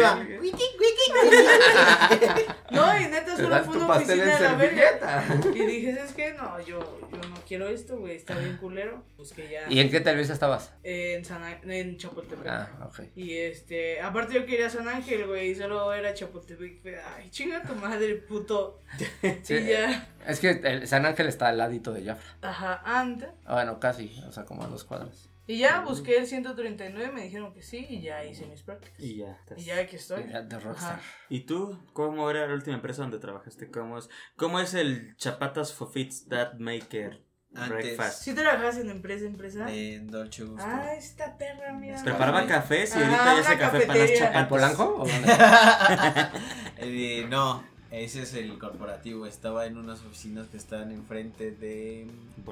Maribel- No, y neta, solo fue una oficina de la verga. Y dije, ¿sabes qué? No, yo, yo no quiero esto, güey, está bien culero. Pues que ya. ¿Y en qué televisa estabas? En, San, en Chapultepec. Ah, ok. Y este, aparte yo quería San Ángel, güey, y solo era Chapultepec. Ay, chinga tu madre, puto. Sí. Y ya, Es que el San Ángel está al ladito de Jafra. ajá, anda. Bueno, casi, o sea, como a dos cuadras. Y ya busqué el 139, me dijeron que sí, y ya hice mis prácticas. Y ya. estás- Y ya aquí estoy. De de Rockstar. Ajá. ¿Y tú? ¿Cómo era la última empresa donde trabajaste? ¿Cómo es, cómo es el Chapatas for Fits That Maker Antes. Breakfast? ¿Sí trabajas en empresa, empresa? En Dolce Gusto. Ah, esta perra, mira. Preparaba cafés y Ajá, ahorita ya hace café para las cafetería. ¿En chapatas. Polanco? ¿O dónde? Eh, no, ese es el corporativo. Estaba en unas oficinas que están enfrente de.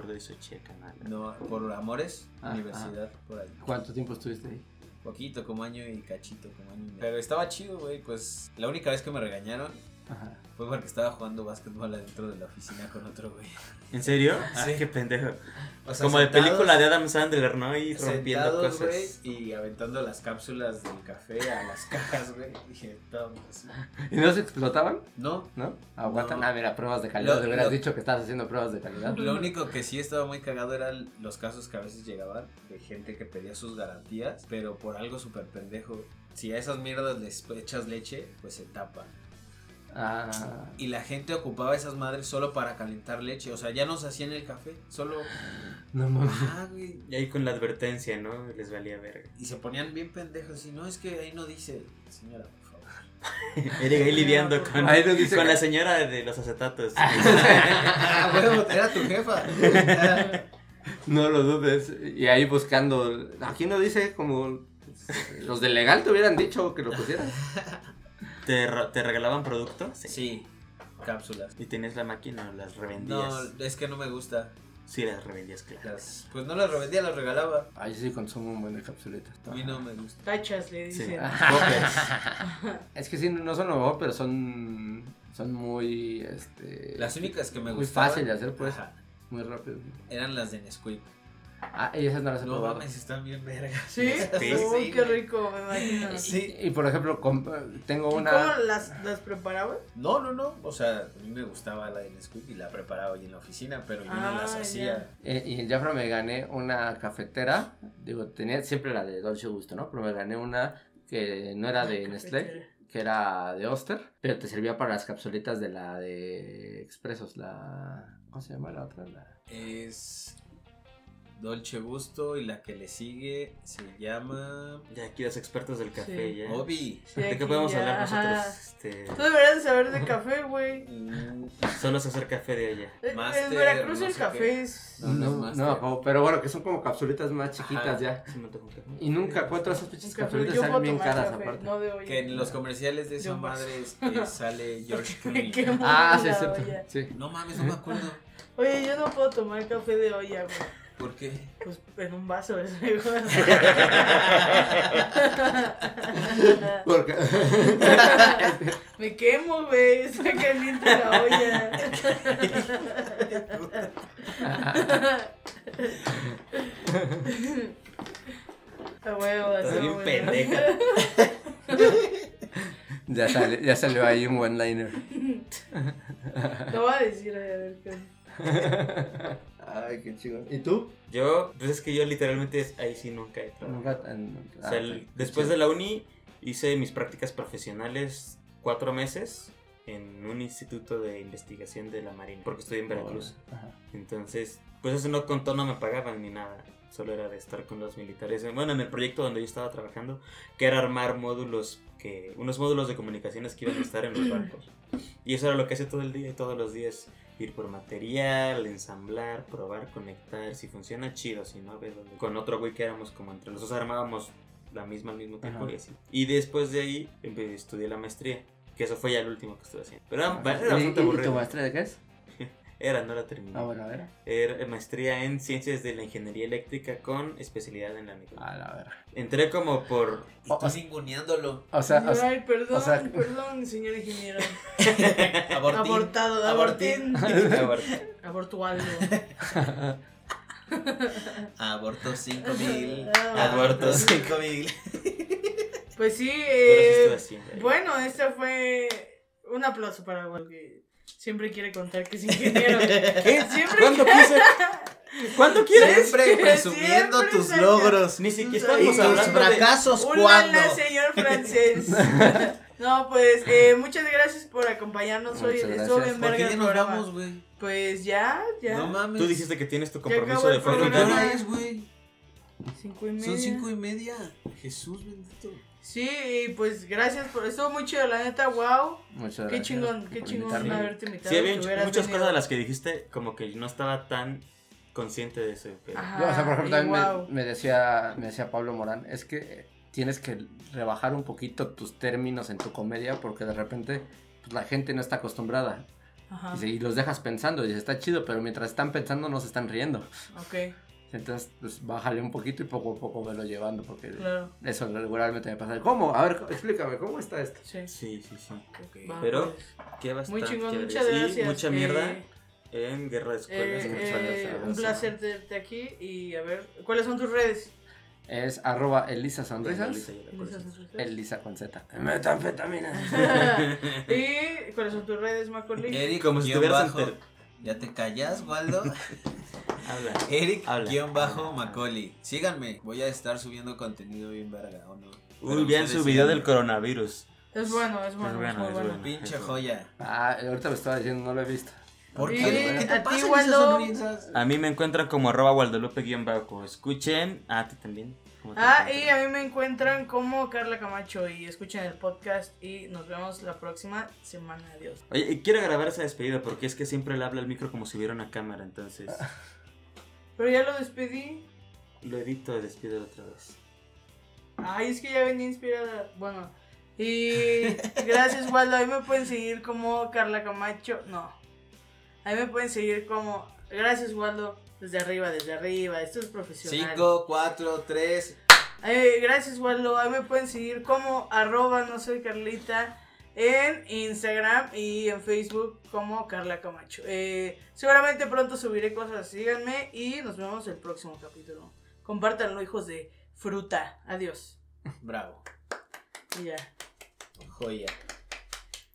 De Xochitl, canal. No, por Amores, Ah, Universidad, por ahí. ¿Cuánto tiempo estuviste ahí? Poquito, como año y cachito, como año y medio. Pero estaba chido, güey. Pues la única vez que me regañaron Ajá. Fue porque estaba jugando básquetbol adentro de la oficina con otro güey. ¿En serio? Sí. Ay, qué pendejo. O sea, Como de película de Adam Sandler, ¿no? Y rompiendo sentados, cosas. y aventando las cápsulas del café a las cajas, güey. Dije, toma, así. ¿Y no se explotaban? No, ¿No? Aguantan. No. Ah, mira, pruebas de calidad. Lo- Te hubieras lo- dicho que estabas haciendo pruebas de calidad. Lo único que sí estaba muy cagado eran los casos que a veces llegaban de gente que pedía sus garantías, pero por algo súper pendejo. Si a esas mierdas les echas leche, pues se tapa. Ah. Y la gente ocupaba esas madres solo para calentar leche. O sea, ya no se hacían el café, solo. No mames. Ah, güey. Y ahí con la advertencia, ¿no? Les valía verga. Y se ponían bien pendejos. Y no, es que ahí no dice, señora, por favor. Eric ahí lidiando con, Ahí nos dice con que- la señora de los acetatos. Ah, huevo, era tu jefa. No lo dudes. Y ahí buscando. Aquí no dice como. Los de legal te hubieran dicho que lo pusieras. ¿Te, re- te regalaban productos? Sí, cápsulas. ¿Y tenías la máquina o las No, revendías? es que no me gusta. Sí, las revendías, claro. Las- pues no las revendía, las regalaba. Ay, sí consumo un buen de capsulitas. A mí no me gusta. Tachas, le dicen. Es que sí, no son lo mejor, pero son. Son muy. Este. Las únicas que me Muy gustaban. fácil de hacer, pues. ajá, Muy rápido. eran las de Nesquik. Ah, y esas no las he No probado. mames, están bien vergas. ¿Sí? Sí, Uy, sí, qué rico, me imagino. Sí. Y, y, por ejemplo, tengo ¿Y una. cómo las, las preparabas? No, no, no. O sea, a mí me gustaba la de Nesquik y la preparaba ahí en la oficina, pero yo no Ah, las ya. hacía. Eh, y en Jafra me gané una cafetera. Digo, tenía siempre la de Dolce Gusto, ¿no? Pero me gané una que no era de Nestlé, que era de Oster, pero te servía para las capsulitas de la de Expresos, la... ¿Cómo se llama la otra? La... Es Dolce Gusto y la que le sigue se llama Ya aquí los expertos del café, Sí. ya. Obi. Sí, ¿De qué podemos ya, hablar nosotros? Este, Tú deberías de saber de café, güey. Mm, solo sé hacer café de allá. En- Master, en Veracruz no el café qué. es... No, No, no pero bueno, que son como capsulitas más chiquitas Ajá. ya. Sí. Y nunca encuentro esas pinches capsulitas, salen puedo bien caras café, aparte. no de olla. Que en los comerciales de esa madre eh, sale George Clooney. Ah, sí. Sí. No mames, no me acuerdo. Oye, yo no puedo tomar café de olla, güey. ¿Por qué? Pues en un vaso es mejor. Porque... Me quemo, güey. Está caliente la olla. A huevo, así pendeja. ya, sale- ya salió ahí un one-liner. Lo voy a decir, a ver qué. Ay, qué chido. ¿Y tú? Yo, pues es que yo literalmente ahí sí nunca he trabajado. O sea, el- después de la uni hice mis prácticas profesionales cuatro meses en un instituto de investigación de la Marina, porque estoy en Veracruz. Entonces, pues eso no contó, no me pagaban ni nada. Solo era de estar con los militares. Bueno, en el proyecto donde yo estaba trabajando, que era armar módulos, que unos módulos de comunicaciones que iban a estar en los barcos. Y eso era lo que hacía todo el día y todos los días. Ir por material, ensamblar, probar, conectar. Si funciona, chido. Si no, ve dónde. Con otro güey que éramos como entre los dos armábamos la misma al mismo tiempo Ajá. y así. Y después de ahí empe- estudié la maestría. Que eso fue ya el último que estuve haciendo. Pero era, era ¿Y, y- bastante y tu aburrido. maestría de qué es? Era, no la terminé. Ah, bueno, a ver. Era maestría en ciencias de la ingeniería eléctrica con especialidad en la micro. A la verga. Entré como por. Y tú. O sea, o sea, Ay, perdón, o sea- perdón, señor ingeniero. Abortín. Abortado, Abortín. abortín. Abortó algo. Aborto 5000. Ah. Aborto 5000. Pues sí, eh, ahí. bueno, este fue un aplauso para que siempre quiere contar que es ingeniero. ¿Qué? Siempre ¿Cuándo quise? ¿Cuándo quieres? Siempre presumiendo Siempre tus saca- logros. Ni siquiera Y tus tus hablando de. fracasos cuando. señor francés. No, pues eh, muchas gracias por acompañarnos hoy. Muchas Estuvo gracias. bien ¿Por verga qué el ya nos vamos, güey? Pues ya, ya. No mames. Tú dijiste que tienes tu compromiso de. ¿Pero qué hora es, güey? Cinco y media. Son cinco y media. Jesús bendito. Sí, y pues gracias por. Estuvo muy chido, la neta, wow. muchas Qué gracias chingón, qué chingón invitarme. haberte invitado. Sí, había muchas cosas de las que dijiste, como que no estaba tan consciente de eso. pero- Ajá. Yo, o sea, por ejemplo, también me- wow. me, decía, me decía Pablo Morán, es que tienes que rebajar un poquito tus términos en tu comedia porque de repente pues, la gente no está acostumbrada. Ajá. Y los dejas pensando, y dice, está chido, pero mientras están pensando no se están riendo. Ok. Entonces, pues bájale un poquito y poco a poco velo llevando, porque Claro. eso regularmente me pasa. ¿Cómo? A ver, explícame, ¿cómo está esto? Sí. Sí, sí, sí. Va, Pero, qué bastante. Muy chingón, chévere. muchas Sí, gracias. mucha eh, mierda en Guerra de Escuelas. eh, eh, un placer tenerte aquí y a ver, ¿cuáles son tus redes? Es arroba Elisa Sonrisas. Elisa, conoces. Elisa con Z. Metanfetamina. ¿Y cuáles son tus redes, Macaulay? Eric, Como si ¿Ya te callas, Waldo? Habla. Eric, Habla. guion bajo, Macaulay. Síganme, voy a estar subiendo contenido bien verga, ¿o no? Uy, bien su video del coronavirus. Es bueno, es bueno, Es bueno, muy es bueno. bueno. Pinche joya. Ah, ahorita me estaba diciendo, no lo he visto. ¿Por qué? ¿Qué te a ti, Waldo? A mí me encuentran como arroba Guadalupe-bajo. Escuchen. Ah, a ti también. ¿Cómo te Ah, y a mí me encuentran como Carla Camacho y escuchen el podcast y nos vemos la próxima semana. Adiós. Oye, y quiero grabar esa despedida porque es que siempre le habla al micro como si hubiera una cámara, entonces Pero ya lo despedí. lo edito y despido otra vez. Ay, es que ya venía inspirada. Bueno, y gracias, Waldo. A mí me pueden seguir como Carla Camacho. No. A mí me pueden seguir como. Gracias, Waldo. Desde arriba, desde arriba. Esto es profesional. 5, 4, 3. Eh, gracias, Waldo. A mí me pueden seguir como arroba no soy Carlita en Instagram y en Facebook como Carla Camacho. Eh, seguramente pronto subiré cosas. Síganme y nos vemos el próximo capítulo. Compártanlo, hijos de fruta. Adiós. Bravo. Y ya. Joya.